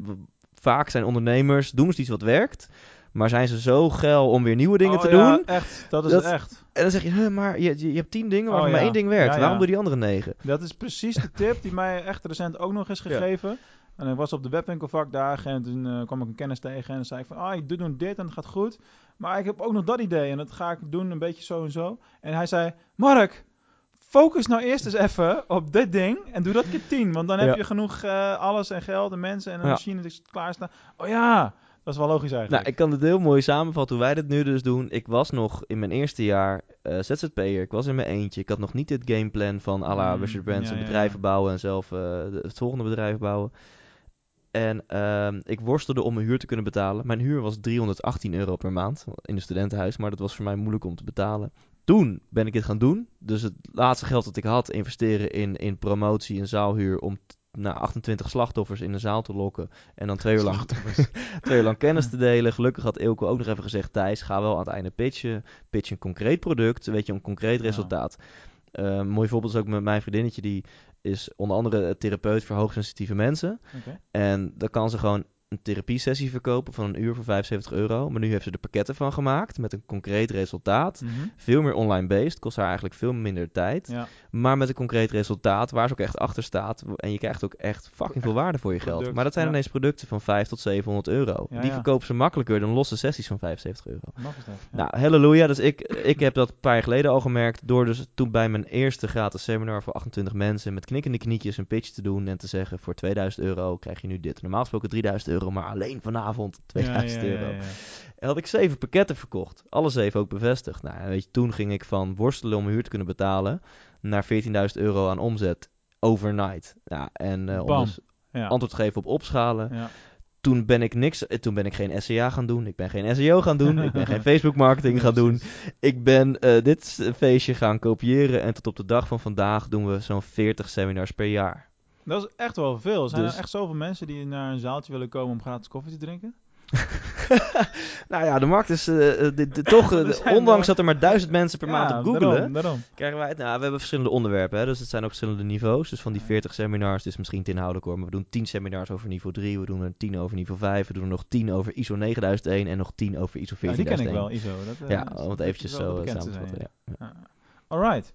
vaak zijn ondernemers. Doen ze iets wat werkt. Maar zijn ze zo geil om weer nieuwe dingen Oh te ja, doen? echt. Dat is Dat- echt. En dan zeg je, huh, maar je, je, hebt tien dingen waarvan Oh, maar ja. één ding werkt. Ja. Waarom doe die andere negen? Dat is precies de tip die mij echt recent ook nog is gegeven. En ik was op de webwinkelvakdagen en toen eh, kwam ik een kennis tegen en zei ik van, ah, je doet nu dit en het gaat goed. Maar ik heb ook nog dat idee en dat ga ik doen een beetje zo en zo. En hij zei, Mark, focus nou eerst eens even op dit ding en doe dat keer tien. Want dan heb je genoeg eh, alles en geld en mensen en een machine die klaarstaan. Oh ja, dat is wel logisch eigenlijk. Nou, ik kan het heel mooi samenvatten hoe wij dit nu dus doen. Ik was nog in mijn eerste jaar eh ZZP'er. Ik was in mijn eentje. Ik had nog niet dit gameplan van à la Mm, Richard Branson. ja, ja, bedrijven bouwen en zelf eh, het volgende bedrijf bouwen. En ehm, ik worstelde om mijn huur te kunnen betalen. Mijn huur was 318 euro per maand in een studentenhuis. Maar dat was voor mij moeilijk om te betalen. Toen ben ik dit gaan doen. Dus het laatste geld dat ik had, investeren in, in promotie en zaalhuur. Om nou, 28 slachtoffers in de zaal te lokken. En dan twee uur lang twee uur lang kennis te delen. Gelukkig had Eelco ook nog even gezegd: Thijs, ga wel aan het einde pitchen. Pitch een concreet product, weet je, een concreet Ja. resultaat. Eh, een mooi voorbeeld is ook met mijn vriendinnetje, die is onder andere therapeut voor hoogsensitieve mensen. En dan kan ze gewoon een therapiesessie verkopen van een uur voor 75 euro. Maar nu heeft ze er pakketten van gemaakt met een concreet resultaat. Mhm. Veel meer online-based, kost haar eigenlijk veel minder tijd. Ja. Maar met een concreet resultaat waar ze ook echt achter staat. En je krijgt ook echt fucking veel waarde voor je geld. Maar dat zijn ja. ineens producten van 5 tot 700 euro. Ja, Die verkopen ze makkelijker dan losse sessies van 75 euro. Dat. Nou, halleluja. Dus ik, ik heb dat een paar jaar geleden al gemerkt. Door dus toen bij mijn eerste gratis seminar voor 28 mensen met knikkende knietjes een pitch te doen. En te zeggen voor 2000 euro krijg je nu dit. Normaal gesproken 3000 euro, maar alleen vanavond 2000 Ja, ja, ja, euro. En had ik zeven pakketten verkocht. Alle zeven ook bevestigd. Nou, weet je, toen ging ik van worstelen om huur te kunnen betalen... naar 14.000 euro aan omzet overnight. Ja, en eh, om dus Ja. antwoord geven op opschalen. Ja. Toen ben ik niks... eh, Toen ben ik geen SEA gaan doen. Ik ben geen SEO gaan doen. ik ben geen Facebook marketing gaan doen. Ik ben eh, dit feestje gaan kopiëren. En tot op de dag van vandaag doen we zo'n 40 seminars per jaar. Dat is echt wel veel. Zijn Dus- er echt zoveel mensen die naar een zaaltje willen komen om gratis koffie te drinken? nou ja, de markt is eh, eh, dit- dit toch... eh, ondanks dat er maar duizend mensen per maand op googelen... Daarom, daarom. krijgen wij het. Nou, we hebben verschillende onderwerpen, hè, dus het zijn ook verschillende niveaus. Dus van die Ja. 40 seminars, is misschien te inhoudelijk hoor, maar we doen 10 seminars over niveau 3, we doen er 10 over niveau 5, we doen er nog 10 over ISO 9001 en nog 10 over ISO Ja, die 14001. ken ik wel, ISO. Dat, eh, Ja, om het eventjes zo de eh, samen te vatten. Ja. ja. Alright.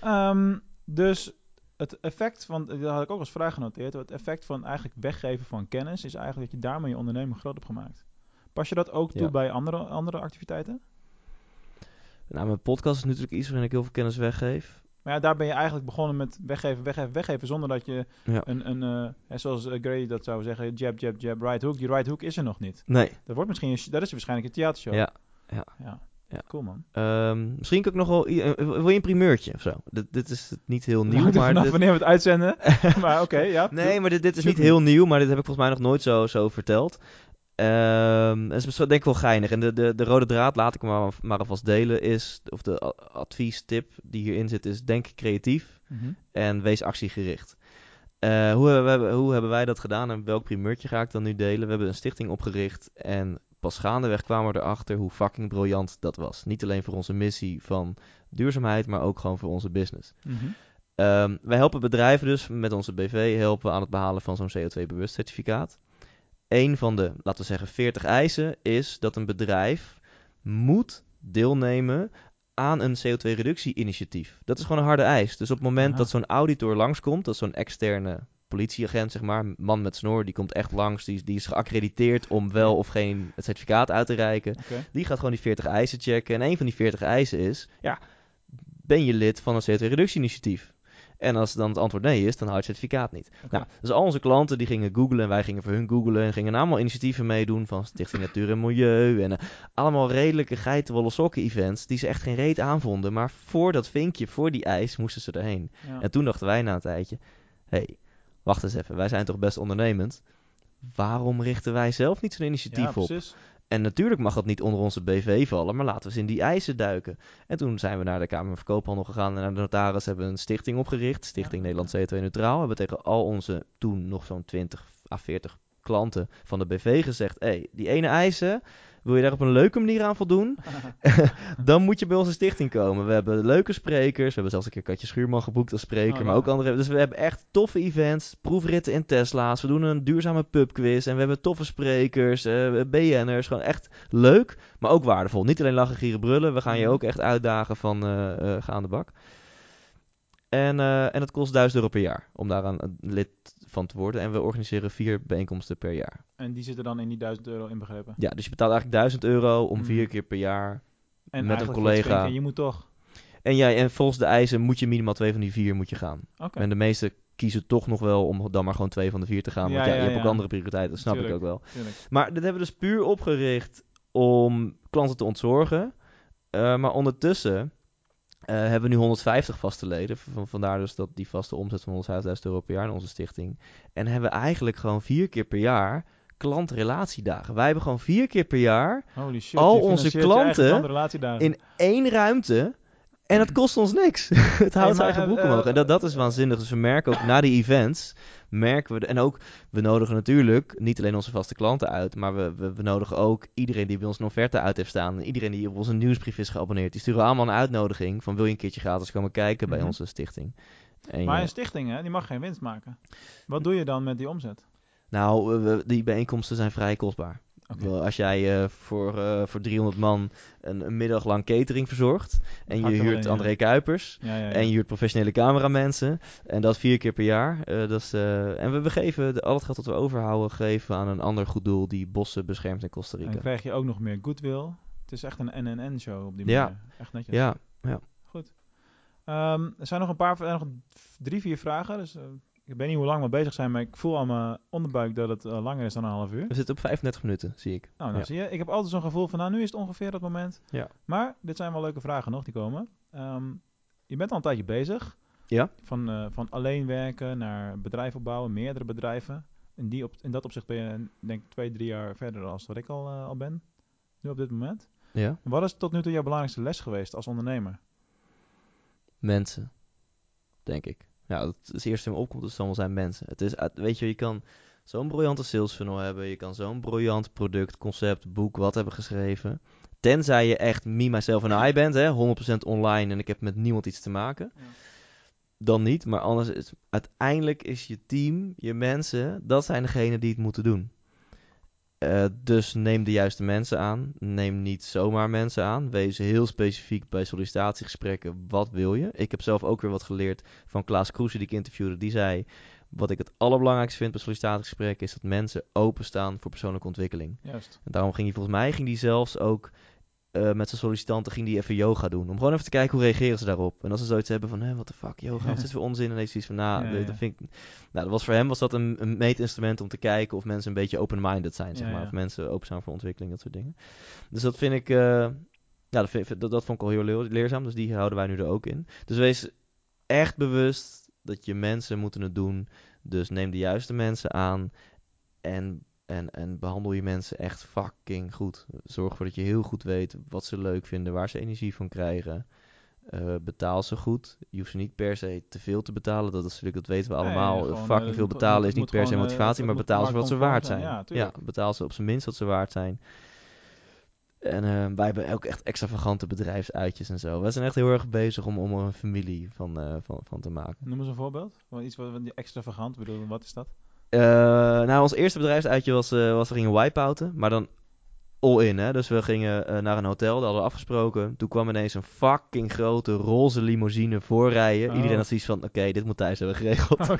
Ehm, dus het effect van, dat had ik ook als vraag genoteerd, het effect van eigenlijk weggeven van kennis is eigenlijk dat je daarmee je onderneming groot hebt gemaakt. Pas je dat ook toe Ja. bij andere, andere activiteiten? Nou, mijn podcast is natuurlijk iets waarin ik heel veel kennis weggeef. Maar ja, daar ben je eigenlijk begonnen met weggeven, weggeven, weggeven, zonder dat je Ja. een, een hè, zoals eh, Gray dat zou zeggen, jab, jab, jab, right hook. Die right hook is er nog niet. Nee, Dat wordt misschien, dat is waarschijnlijk een theatershow. ja. ja. Ja. Cool man. Ehm, misschien kan ik nog wel... eh, wil je een primeurtje of zo? Dit, dit is niet heel nieuw, Hangt er maar... vanaf dit- wanneer we het uitzenden. maar oké, ja. Nee, maar dit, dit is niet heel nieuw, maar dit heb ik volgens mij nog nooit zo, zo verteld. Dat is denk ik wel geinig. En de, de, de rode draad, laat ik hem maar, maar alvast delen, is... Of de a- adviestip die hierin zit, is denk creatief Mhm. en wees actiegericht. Eh, hoe, hebben wij, hoe hebben wij dat gedaan en welk primeurtje ga ik dan nu delen? We hebben een stichting opgericht en pas gaandeweg kwamen we erachter hoe fucking briljant dat was. Niet alleen voor onze missie van duurzaamheid, maar ook gewoon voor onze business. Mhm. Ehm, wij helpen bedrijven dus met onze BV helpen we aan het behalen van zo'n CO2-bewust certificaat. Een van de, laten we zeggen, 40 eisen is dat een bedrijf moet deelnemen aan een CO2-reductie-initiatief. Dat is gewoon een harde eis. Dus op het moment Aha. dat zo'n auditor langskomt, dat zo'n externe politieagent, zeg maar, man met snor, die komt echt langs, die, die is geaccrediteerd om wel of geen het certificaat uit te reiken. Die gaat gewoon die 40 eisen checken. En een van die 40 eisen is: ja, ben je lid van een CO2-reductie-initiatief? En als dan het antwoord nee is, dan houdt het certificaat niet. Nou, dus al onze klanten die gingen googlen en wij gingen voor hun googlen en gingen allemaal initiatieven meedoen van Stichting Natuur en Milieu en eh, allemaal redelijke geitenwolle sokken events die ze echt geen reet aanvonden. Maar voor dat vinkje, voor die eis, moesten ze erheen. Ja. En toen dachten wij na een tijdje, hé, hey, wacht eens even, wij zijn toch best ondernemend. Waarom richten wij zelf niet zo'n initiatief ja, op? En natuurlijk mag dat niet onder onze BV vallen, maar laten we eens in die eisen duiken. En toen zijn we naar de Kamer van Koophandel gegaan en naar de notaris hebben we een stichting opgericht. Stichting Ja. Nederland CO2 Neutraal. Hebben tegen al onze toen nog zo'n 20 à 40 klanten van de BV gezegd: hé, hey, die ene eisen, Wil je daar op een leuke manier aan voldoen? dan moet je bij onze stichting komen. We hebben leuke sprekers. We hebben zelfs een keer Katje Schuurman geboekt als spreker. Oh, maar ook andere. Dus we hebben echt toffe events. Proefritten in Tesla's. We doen een duurzame pubquiz. En we hebben toffe sprekers. eh BN'ers. Gewoon echt leuk. Maar ook waardevol. Niet alleen lachen, gieren, brullen. We gaan je Mhm. ook echt uitdagen van eh eh, ga aan de bak. En, eh, en het kost 1000 euro per jaar om daar een lid van te worden. En we organiseren vier bijeenkomsten per jaar. En die zitten dan in die 1000 euro inbegrepen. Ja, dus je betaalt eigenlijk 1000 euro om Mhm. vier keer per jaar En met een collega. schenken, je moet toch... En, ja, en volgens de eisen moet je minimaal twee van die vier moet je gaan. En de meesten kiezen toch nog wel om dan maar gewoon twee van de vier te gaan. Want Ja, je hebt ook andere prioriteiten, dat snap ik ook wel. Tuurlijk. Maar dit hebben we dus puur opgericht om klanten te ontzorgen. Eh, maar ondertussen hebben we nu 150 vaste leden. Vandaar dus dat die vaste omzet van 150.000 euro per jaar in onze stichting. En hebben we eigenlijk gewoon vier keer per jaar klantrelatiedagen. Wij hebben gewoon vier keer per jaar Holy shit. Al onze klanten in één ruimte. En het kost ons niks. het houdt zijn eigen eh, broek eh, omhoog. En dat, dat is waanzinnig. Dus we merken ook na die events, merken we... de- en ook, we nodigen natuurlijk niet alleen onze vaste klanten uit, maar we, we, we nodigen ook iedereen die bij ons een offerte uit heeft staan. En iedereen die op onze nieuwsbrief is geabonneerd. Die sturen allemaal een uitnodiging van wil je een keertje gratis komen kijken bij Mhm. onze stichting. En Maar ja, een stichting, hè, die mag geen winst maken. Wat doe je dan met die omzet? nou, die bijeenkomsten zijn vrij kostbaar. Als jij eh, voor, eh, voor 300 man een, een middag lang catering verzorgt en je huurt in, André ja. Kuipers Ja, ja, ja. en je huurt professionele cameramensen en dat vier keer per jaar. eh, dat is, en we, we geven de, al het geld dat we overhouden geven aan een ander goed doel die bossen beschermt in Costa En dan Rica. krijg je ook nog meer goodwill. Het is echt een NNN-show op die Ja. manier. Echt netjes. Ja, Goed. Ehm, er zijn nog een paar, er nog drie, vier vragen. Dus ik weet niet hoe lang we bezig zijn, maar ik voel aan mijn onderbuik dat het eh, langer is dan een half uur. we zitten op 35 minuten, zie ik. Nou, Ja. zie je. Ik heb altijd zo'n gevoel van, nou, nu is het ongeveer dat moment. Ja. Maar dit zijn wel leuke vragen nog die komen. Ehm, je bent al een tijdje bezig. Ja. Van, eh, van alleen werken naar bedrijf opbouwen, meerdere bedrijven. In, die op, in dat opzicht ben je, denk ik, twee, drie jaar verder dan wat ik al, eh, al ben. Nu op dit moment. Ja, wat is tot nu toe jouw belangrijkste les geweest als ondernemer? mensen, denk ik. Ja, dat is het eerste in opkomt, dan wel zijn mensen. Het is, uit- weet je, je kan zo'n briljante sales funnel hebben, je kan zo'n briljant product, concept, boek, wat hebben geschreven. Tenzij je echt me, myself en I bent, hè, 100% online en ik heb met niemand iets te maken. Ja. Dan niet, maar anders is uiteindelijk is je team, je mensen, dat zijn degenen die het moeten doen. Eh, dus neem de juiste mensen aan. Neem niet zomaar mensen aan. Wees heel specifiek bij sollicitatiegesprekken. Wat wil je? Ik heb zelf ook weer wat geleerd van Klaas Kroese die ik interviewde. Die zei, wat ik het allerbelangrijkste vind bij sollicitatiegesprekken... is dat mensen openstaan voor persoonlijke ontwikkeling. Juist. En daarom ging hij volgens mij ging die zelfs ook eh, met zijn sollicitanten ging die even yoga doen. Om gewoon even te kijken hoe reageren ze daarop. En als ze zoiets hebben van, hé, wat de fuck, yoga, wat is dit voor onzin? En heeft hij zoiets van, nou, Ja, dat- ja. dat vind ik... Nou, dat was voor hem was dat een, een meetinstrument om te kijken of mensen een beetje open-minded zijn, zeg maar. Of mensen open zijn voor ontwikkeling, dat soort dingen. Dus dat vind ik, eh, ja, dat, vind, dat, dat vond ik al heel leer- leerzaam. Dus die houden wij nu er ook in. Dus wees echt bewust dat je mensen moeten het doen. Dus neem de juiste mensen aan en, en, en behandel je mensen echt fucking goed. Zorg ervoor dat je heel goed weet wat ze leuk vinden, waar ze energie van krijgen. Eh, betaal ze goed. Je hoeft ze niet per se te veel te betalen. Dat, is natuurlijk, dat weten we Nee, allemaal. gewoon, fucking eh, veel moet- betalen is niet per se eh, motivatie, maar betaal ze wat ze waard zijn. zijn. Ja, betaal ze op zijn minst wat ze waard zijn. En wij hebben ook echt extravagante bedrijfsuitjes en zo. Wij zijn echt heel erg bezig om, om er een familie van, van, van te maken. Noem eens een voorbeeld. Van iets wat extravagant. Bedoel, wat is dat? Eh, nou, ons eerste bedrijfsuitje was, eh, was we gingen wipeouten, maar dan all in, hè. Dus we gingen eh, naar een hotel, dat hadden we afgesproken. Toen kwam ineens een fucking grote roze limousine voorrijden. Oh. Iedereen had zoiets van, oké, dit moet Thijs hebben geregeld. Oh,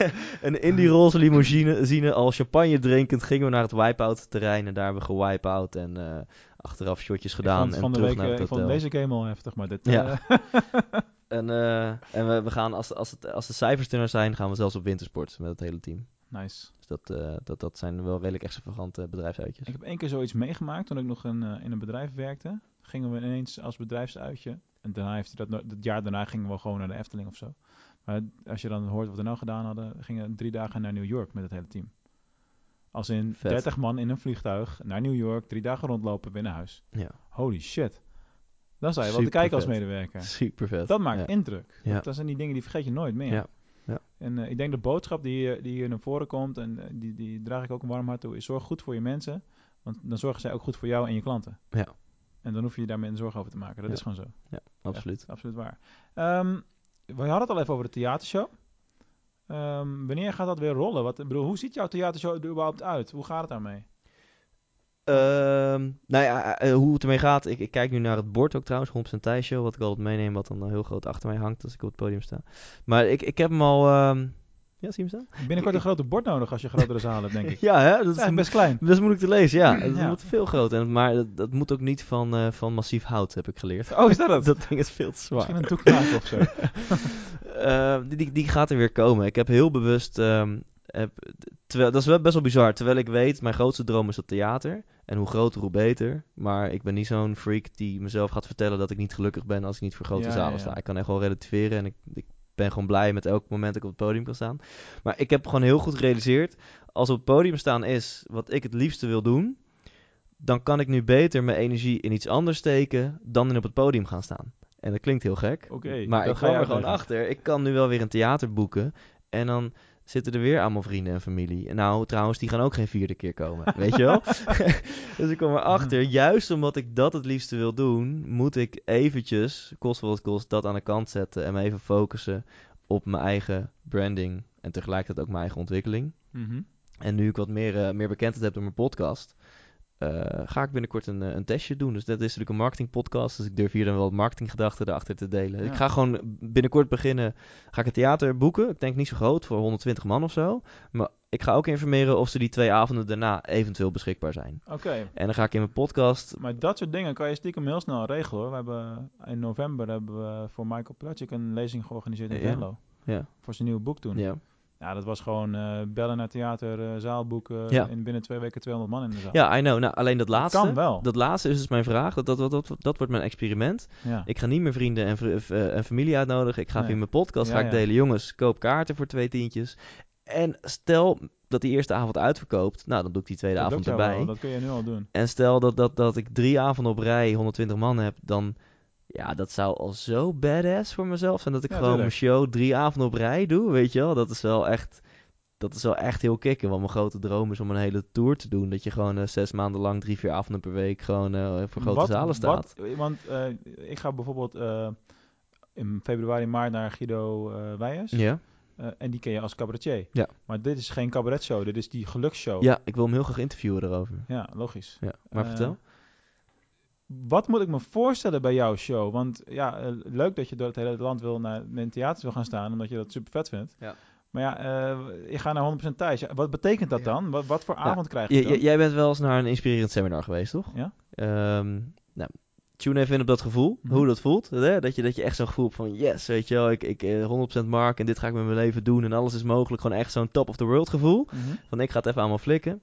en in die roze limousine, al champagne drinkend, gingen we naar het wipeout terrein. En daar hebben we gewipeout en achteraf shotjes gedaan en terug week, naar het eh, ik hotel. vond deze game al heftig, maar dit... Ja. En, en we, we gaan, als, als, het, als de cijfers er zijn, gaan we zelfs op wintersport met het hele team. Nice. Dus dat, eh, dat, dat zijn wel redelijk extravagante bedrijfsuitjes. Ik heb één keer zoiets meegemaakt toen ik nog in, eh, in een bedrijf werkte. Gingen we ineens als bedrijfsuitje. En daarna heeft hij dat, het jaar daarna gingen we gewoon naar de Efteling of zo. Maar als je dan hoort wat we nou gedaan hadden, gingen we drie dagen naar New York met het hele team. Als in Vet. 30 man in een vliegtuig naar New York, drie dagen rondlopen, weer naar huis. Ja, Holy shit. Dan zou je wel te kijken als medewerker. super vet. Dat maakt ja. indruk. Ja. Dat zijn die dingen die vergeet je nooit meer. Ja. En eh, ik denk de boodschap die hier, die hier naar voren komt, en eh, die, die draag ik ook een warm hart toe, is zorg goed voor je mensen. Want dan zorgen zij ook goed voor jou en je klanten. Ja. En dan hoef je je daarmee een zorg over te maken. Dat Ja. is gewoon zo. Ja, absoluut. Echt, absoluut waar. Ehm, we hadden het al even over de theatershow. Ehm, wanneer gaat dat weer rollen? Wat, bedoel, hoe ziet jouw theatershow er überhaupt uit? Hoe gaat het daarmee? Ehm, nou ja, eh, hoe het ermee gaat. Ik, ik kijk nu naar het bord ook trouwens, 100% Thijs Show, wat ik altijd meeneem, wat dan eh, heel groot achter mij hangt als ik op het podium sta. Maar ik, ik heb hem al... ehm, ja, zie je hem staan? Binnenkort een grote bord nodig als je grotere zaal hebt, denk ik. Ja, hè? Dat Dat is best klein. dat is moeilijk te lezen, ja. Het Ja. moet veel groter. En, maar dat, dat moet ook niet van, eh, van massief hout, heb ik geleerd. Oh, is dat het? Dat ding is veel te zwaar. Misschien een doeknaak of zo. Eh, die, die, die gaat er weer komen. Ik heb heel bewust. ehm, heb, terwijl, dat is wel best wel bizar. Terwijl ik weet, mijn grootste droom is dat theater. En hoe groter, hoe beter. Maar ik ben niet zo'n freak die mezelf gaat vertellen dat ik niet gelukkig ben als ik niet voor grote Ja, zalen ja, ja. sta. Ik kan echt wel relativeren en ik, ik ben gewoon blij met elk moment dat ik op het podium kan staan. Maar ik heb gewoon heel goed gerealiseerd, als op het podium staan is wat ik het liefste wil doen, dan kan ik nu beter mijn energie in iets anders steken dan in op het podium gaan staan. En dat klinkt heel gek. Maar ik ga kwam er gewoon achter. Ik kan nu wel weer een theater boeken. En dan zitten er weer allemaal vrienden en familie. Nou, trouwens, die gaan ook geen vierde keer komen. Weet je wel? dus ik kom erachter, juist omdat ik dat het liefste wil doen, moet ik eventjes, kost wat het kost, dat aan de kant zetten. En me even focussen op mijn eigen branding. En tegelijkertijd ook mijn eigen ontwikkeling. Mhm. En nu ik wat meer, eh, meer bekendheid heb door mijn podcast, eh, ga ik binnenkort een, eh, een testje doen. Dus dat is natuurlijk een marketingpodcast. Dus ik durf hier dan wel marketinggedachten erachter te delen. Ja. Ik ga gewoon binnenkort beginnen. Ga ik een theater boeken. Ik denk niet zo groot, voor 120 man of zo. Maar ik ga ook informeren of ze die twee avonden daarna eventueel beschikbaar zijn. Oké, En dan ga ik in mijn podcast. maar dat soort dingen kan je stiekem heel snel regelen hoor. We hebben, in november hebben we voor Michael Platschik een lezing georganiseerd in Ja. Venlo. Ja, Voor zijn nieuwe boek toen. ja. Ja, dat was gewoon eh, bellen naar theater, eh, zaal boeken. Ja. En binnen twee weken 200 man in de zaal. ja I know. Nou, alleen dat laatste. kan wel. Dat laatste is dus mijn vraag. Dat, dat, dat, dat, dat wordt mijn experiment. ja. Ik ga niet meer vrienden en, eh, en familie uitnodigen. Ik ga Nee. via mijn podcast Ja, ga ik delen. Jongens, koop kaarten voor twee tientjes. En stel dat die eerste avond uitverkoopt. Nou, dan doe ik die tweede dat avond erbij. wel, Dat kun je nu al doen. En stel dat, dat, dat ik drie avonden op rij 120 man heb. Dan, ja, dat zou al zo badass voor mezelf zijn. Dat ik Ja, gewoon mijn show drie avonden op rij doe. Weet je wel, dat is wel echt... Dat is wel echt heel kicken. Want mijn grote droom is om een hele tour te doen. Dat je gewoon eh, zes maanden lang, drie, vier avonden per week... gewoon eh, voor grote Wat- zalen staat. wat- want eh, ik ga bijvoorbeeld in februari, maart naar Guido Weijers. Ja? En die ken je als cabaretier. Ja. Maar dit is geen cabaretshow, dit is die geluksshow. ja, ik wil hem heel graag interviewen erover. Ja, logisch. Ja, maar vertel. Wat moet ik me voorstellen bij jouw show? Want ja, eh, leuk dat je door het hele land wil naar in theaters wil gaan staan, omdat je dat super vet vindt. Ja. Maar ja, eh je gaat naar 100% thuis. Wat betekent dat Ja. dan? Wat, wat voor Ja, avond krijg je dan? jij bent wel eens naar een inspirerend seminar geweest, toch? Ja. Ehm, nou, tune even in op dat gevoel, Mhm. hoe dat voelt. Hè? Dat, je, dat je echt zo'n gevoel hebt van, yes, weet je wel, ik, ik eh, 100% mark en dit ga ik met mijn leven doen en alles is mogelijk. Gewoon echt zo'n top of the world gevoel. Mhm. Van, ik ga het even allemaal flikken.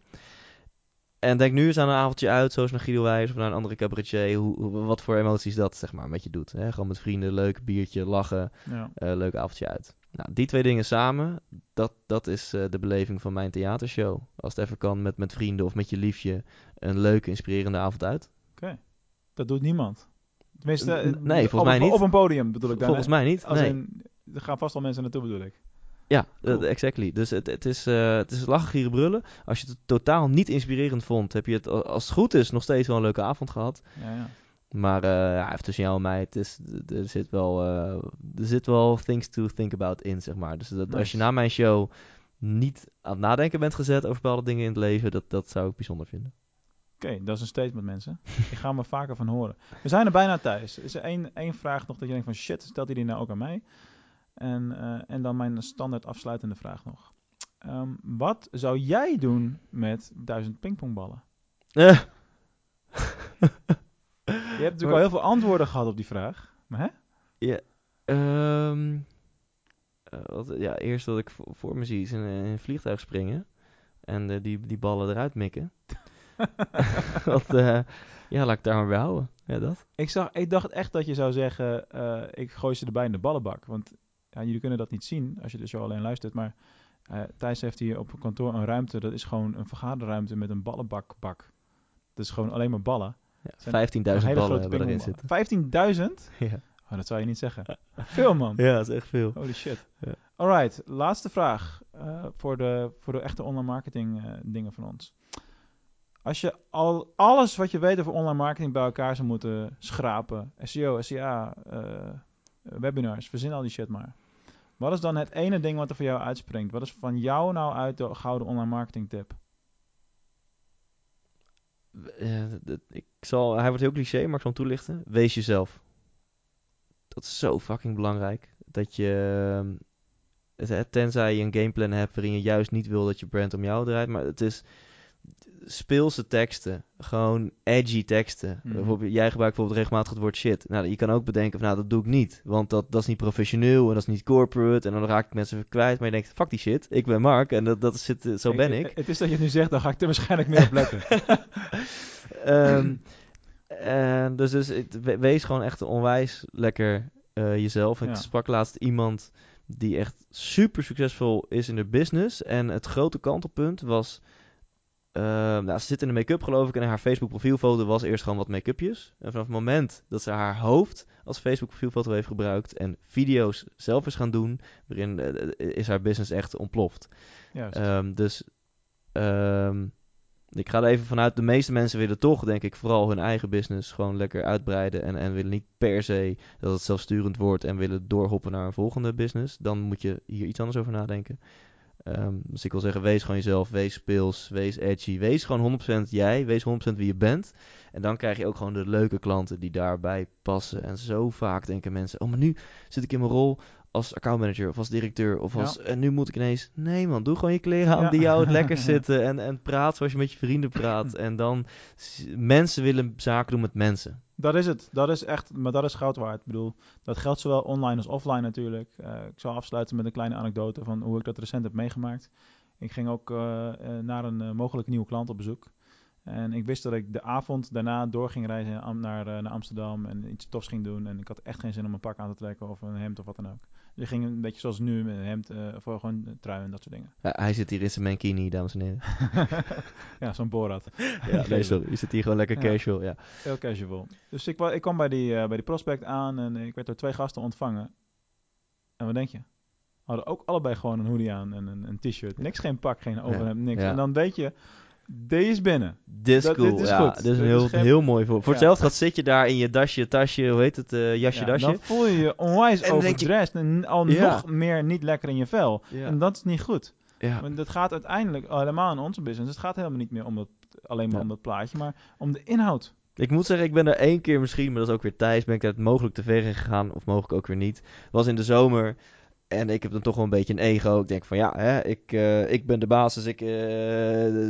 En denk nu eens aan een avondje uit, zoals naar Guido Wijs of naar een andere cabaretier. Hoe, hoe- wat voor emoties dat, zeg maar, met je doet. Hè? Gewoon met vrienden, leuk biertje, lachen, Ja. eh, leuk avondje uit. Nou, die twee dingen samen, dat, dat is eh, de beleving van mijn theatershow. Als het even kan met, met vrienden of met je liefje, een leuke, inspirerende avond uit. Dat doet niemand. Tenminste, eh, nee, volgens op, mij niet. Op een podium bedoel ik dan. Volgens mij niet. Als nee. er gaan vast wel mensen naartoe bedoel ik. Ja, Cool. eh, exactly. Dus het, het, is, eh het is lachen, gieren, brullen. Als je het totaal niet inspirerend vond, heb je het, als het goed is, nog steeds wel een leuke avond gehad. Ja, ja. Maar eh, ja, even tussen jou en mij, het is, er, zit wel, er zit wel things to think about in, zeg maar. Dus dat, als je na mijn show niet aan het nadenken bent gezet over bepaalde dingen in het leven, dat, dat zou ik bijzonder vinden. Oké, dat is een statement mensen. ik ga me vaker van horen. We zijn er bijna thuis. Is er één, één vraag nog dat je denkt van shit, stelt hij die nou ook aan mij? En, eh, en dan mijn standaard afsluitende vraag nog. Ehm, wat zou jij doen met duizend pingpongballen? Eh, Je hebt natuurlijk al heel veel antwoorden gehad op die vraag. Maar hè? ehm, eh, wat, ja, eerst wat ik voor, voor me zie is een, een vliegtuig springen en die, die ballen eruit mikken. wat, ja, laat ik daar maar bij houden. Ja, dat. Ik, zag, ik dacht echt dat je zou zeggen, ik gooi ze erbij in de ballenbak. Want ja, jullie kunnen dat niet zien als je de show alleen luistert. Maar eh, Thijs heeft hier op kantoor een ruimte. Dat is gewoon een vergaderruimte met een ballenbakbak. Dat is gewoon alleen maar ballen. Ja, 15.000 Een hele ballen hebben erin zitten. 15.000? Ja. Oh, dat zou je niet zeggen. Veel man. ja, dat is echt veel. Holy shit. Ja. Alright, laatste vraag eh, voor, de, voor de echte online marketing eh, dingen van ons. Als je al alles wat je weet over online marketing bij elkaar zou moeten schrapen, SEO, SEA, webinars, verzin al die shit maar. Wat is dan het ene ding wat er voor jou uitspringt? Wat is van jou nou uit de gouden online marketing tip? Eh, ik zal, hij wordt heel cliché, maar ik zal hem toelichten. Wees jezelf. Dat is zo fucking belangrijk. Dat je, ehm, tenzij je een gameplan hebt waarin je juist niet wil dat je brand om jou draait, maar het is speelse teksten, gewoon edgy teksten. Mhm. Bijvoorbeeld, jij gebruikt bijvoorbeeld regelmatig het woord shit. Nou, je kan ook bedenken van, nou, dat doe ik niet, want dat, dat is niet professioneel en dat is niet corporate en dan raak ik mensen kwijt. Maar je denkt, fuck die shit, ik ben Mark en dat, dat zit, zo ben ik. Het is dat je het nu zegt, dan ga ik er waarschijnlijk meer op letten. Ehm, en dus, dus we- wees gewoon echt onwijs lekker eh, jezelf. Ik Ja. sprak laatst iemand die echt super succesvol is in de business. En het grote kantelpunt was... ehm, nou, ze zit in de make-up geloof ik en haar Facebook profielfoto was eerst gewoon wat make-upjes. En vanaf het moment dat ze haar hoofd als Facebook profielfoto heeft gebruikt en video's zelf is gaan doen, waarin eh, is haar business echt ontploft. Ehm, dus ehm, ik ga er even vanuit, de meeste mensen willen toch, denk ik, vooral hun eigen business gewoon lekker uitbreiden. En, en willen niet per se dat het zelfsturend wordt en willen doorhoppen naar een volgende business. Dan moet je hier iets anders over nadenken. Ehm, dus ik wil zeggen, wees gewoon jezelf, wees speels, wees edgy. Wees gewoon 100% jij, wees 100% wie je bent. En dan krijg je ook gewoon de leuke klanten die daarbij passen. En zo vaak denken mensen, oh maar nu zit ik in mijn rol als accountmanager of als directeur of Ja. als... En nu moet ik ineens... Nee man, doe gewoon je kleren aan Ja. die jou het lekker zitten. En, en praat zoals je met je vrienden praat. en dan... Mensen willen zaken doen met mensen. Dat is het. Dat is echt, maar dat is goud waard. Ik bedoel, dat geldt zowel online als offline natuurlijk. Eh, ik zal afsluiten met een kleine anekdote van hoe ik dat recent heb meegemaakt. Ik ging ook eh, eh, naar een mogelijke nieuwe klant op bezoek. En ik wist dat ik de avond daarna door ging reizen naar, naar Amsterdam en iets tofs ging doen. En ik had echt geen zin om een pak aan te trekken of een hemd of wat dan ook. Dus ik ging een beetje zoals nu met een hemd uh, voor gewoon trui en dat soort dingen. Ja, hij zit hier in zijn mankini, dames en heren. ja, zo'n Borat. ja, nee, sorry. Je zit hier gewoon lekker casual, ja. Heel casual. Dus ik, ik kwam bij die, uh, bij die prospect aan en ik werd door twee gasten ontvangen. En wat denk je? Hadden ook allebei gewoon een hoodie aan en een, een t-shirt. Niks, geen pak, geen overhemd, niks. En dan weet je, deze is binnen. Dit is Dat- cool, dit is ja. goed. Dit is Dit heel, is geen- heel mooi voor. Voor Ja. hetzelfde gaat zit je daar in je dasje, tasje, hoe heet het, eh, jasje, Ja, dasje. dan voel je je onwijs En denk je- overdressed en al Ja. nog meer niet lekker in je vel. Ja. En dat is niet goed. Ja. Want dat gaat uiteindelijk, helemaal in onze business, het gaat helemaal niet meer om dat, alleen maar Ja. om dat plaatje, maar om de inhoud. Ik moet zeggen, ik ben er één keer misschien, maar dat is ook weer Thijs, ben ik het mogelijk te ver gegaan, of mogelijk ook weer niet. Was in de zomer en ik heb dan toch wel een beetje een ego. Ik denk van ja, hè, ik, eh, ik ben de baas, dus ik, eh,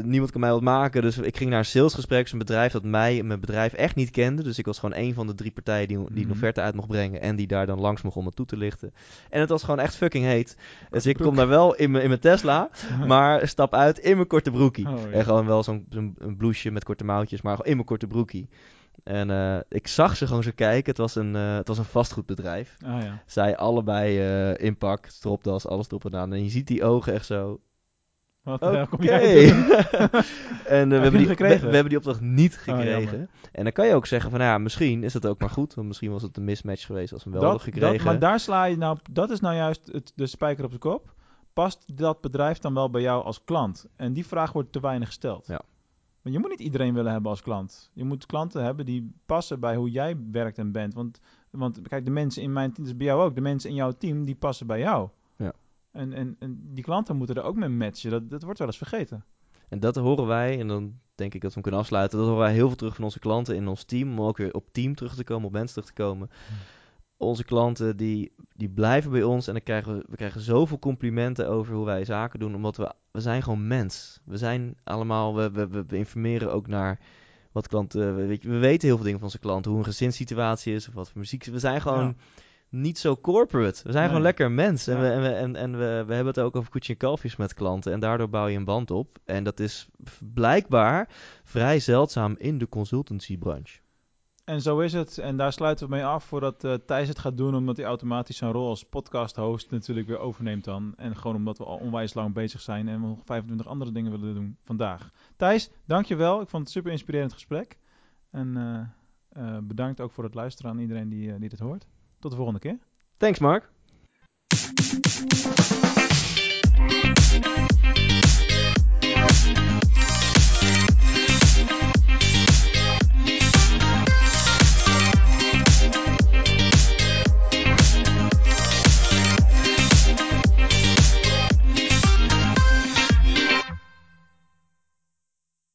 niemand kan mij wat maken. Dus ik ging naar een salesgesprek, een bedrijf dat mij en mijn bedrijf echt niet kende. Dus ik was gewoon een van de drie partijen die, die Mhm. een offerte uit mocht brengen en die daar dan langs mocht om het toe te lichten. En het was gewoon echt fucking heet. Dus ik kom daar wel in mijn in mijn Tesla, maar stap uit in mijn korte broekie. Oh, ja. En gewoon wel zo'n zo'n een blouseje met korte mouwtjes, maar gewoon in mijn korte broekie. En eh, ik zag ze gewoon zo kijken. Het was een, eh, het was een vastgoedbedrijf. Ah ja. Zij allebei eh inpak, stropdas, alles erop en aan. En je ziet die ogen echt zo. Wat kom jij en we, hebben die, we, hebben die opdracht niet Oh, gekregen. en dan kan je ook zeggen van, nou ja, misschien is dat ook maar goed. Want misschien was het een mismatch geweest als we hem wel hadden gekregen. Dat, maar daar sla je nou, dat is nou juist het, de spijker op de kop. Past dat bedrijf dan wel bij jou als klant? En die vraag wordt te weinig gesteld. Ja. Want je moet niet iedereen willen hebben als klant. Je moet klanten hebben die passen bij hoe jij werkt en bent. Want, want kijk, de mensen in mijn team, dus bij jou ook, de mensen in jouw team, die passen bij jou. Ja. En, en, en die klanten moeten er ook mee matchen. Dat, dat wordt wel eens vergeten. En dat horen wij, en dan denk ik dat we hem kunnen afsluiten. Dat horen wij heel veel terug van onze klanten in ons team. Om ook weer op team terug te komen, op mensen terug te komen. Onze klanten die, die blijven bij ons en dan krijgen we, we krijgen zoveel complimenten over hoe wij zaken doen. Omdat we, we zijn gewoon mens. We zijn allemaal, we, we, informeren ook naar wat klanten, we, we weten heel veel dingen van onze klanten. Hoe een gezinssituatie is of wat voor muziek. We zijn gewoon Ja. niet zo corporate. We zijn Nee. gewoon lekker mens. En, we, en, we, en, en we, we hebben het ook over koetje en kalfjes met klanten. En daardoor bouw je een band op. En dat is blijkbaar vrij zeldzaam in de consultancybranche. En zo is het. En daar sluiten we mee af voordat eh, Thijs het gaat doen. Omdat hij automatisch zijn rol als podcast host natuurlijk weer overneemt dan. En gewoon omdat we al onwijs lang bezig zijn en we nog 25 andere dingen willen doen vandaag. Thijs, dankjewel. Ik vond het super inspirerend gesprek. En eh, eh, bedankt ook voor het luisteren aan iedereen die, die dit hoort. Tot de volgende keer. Thanks, Mark.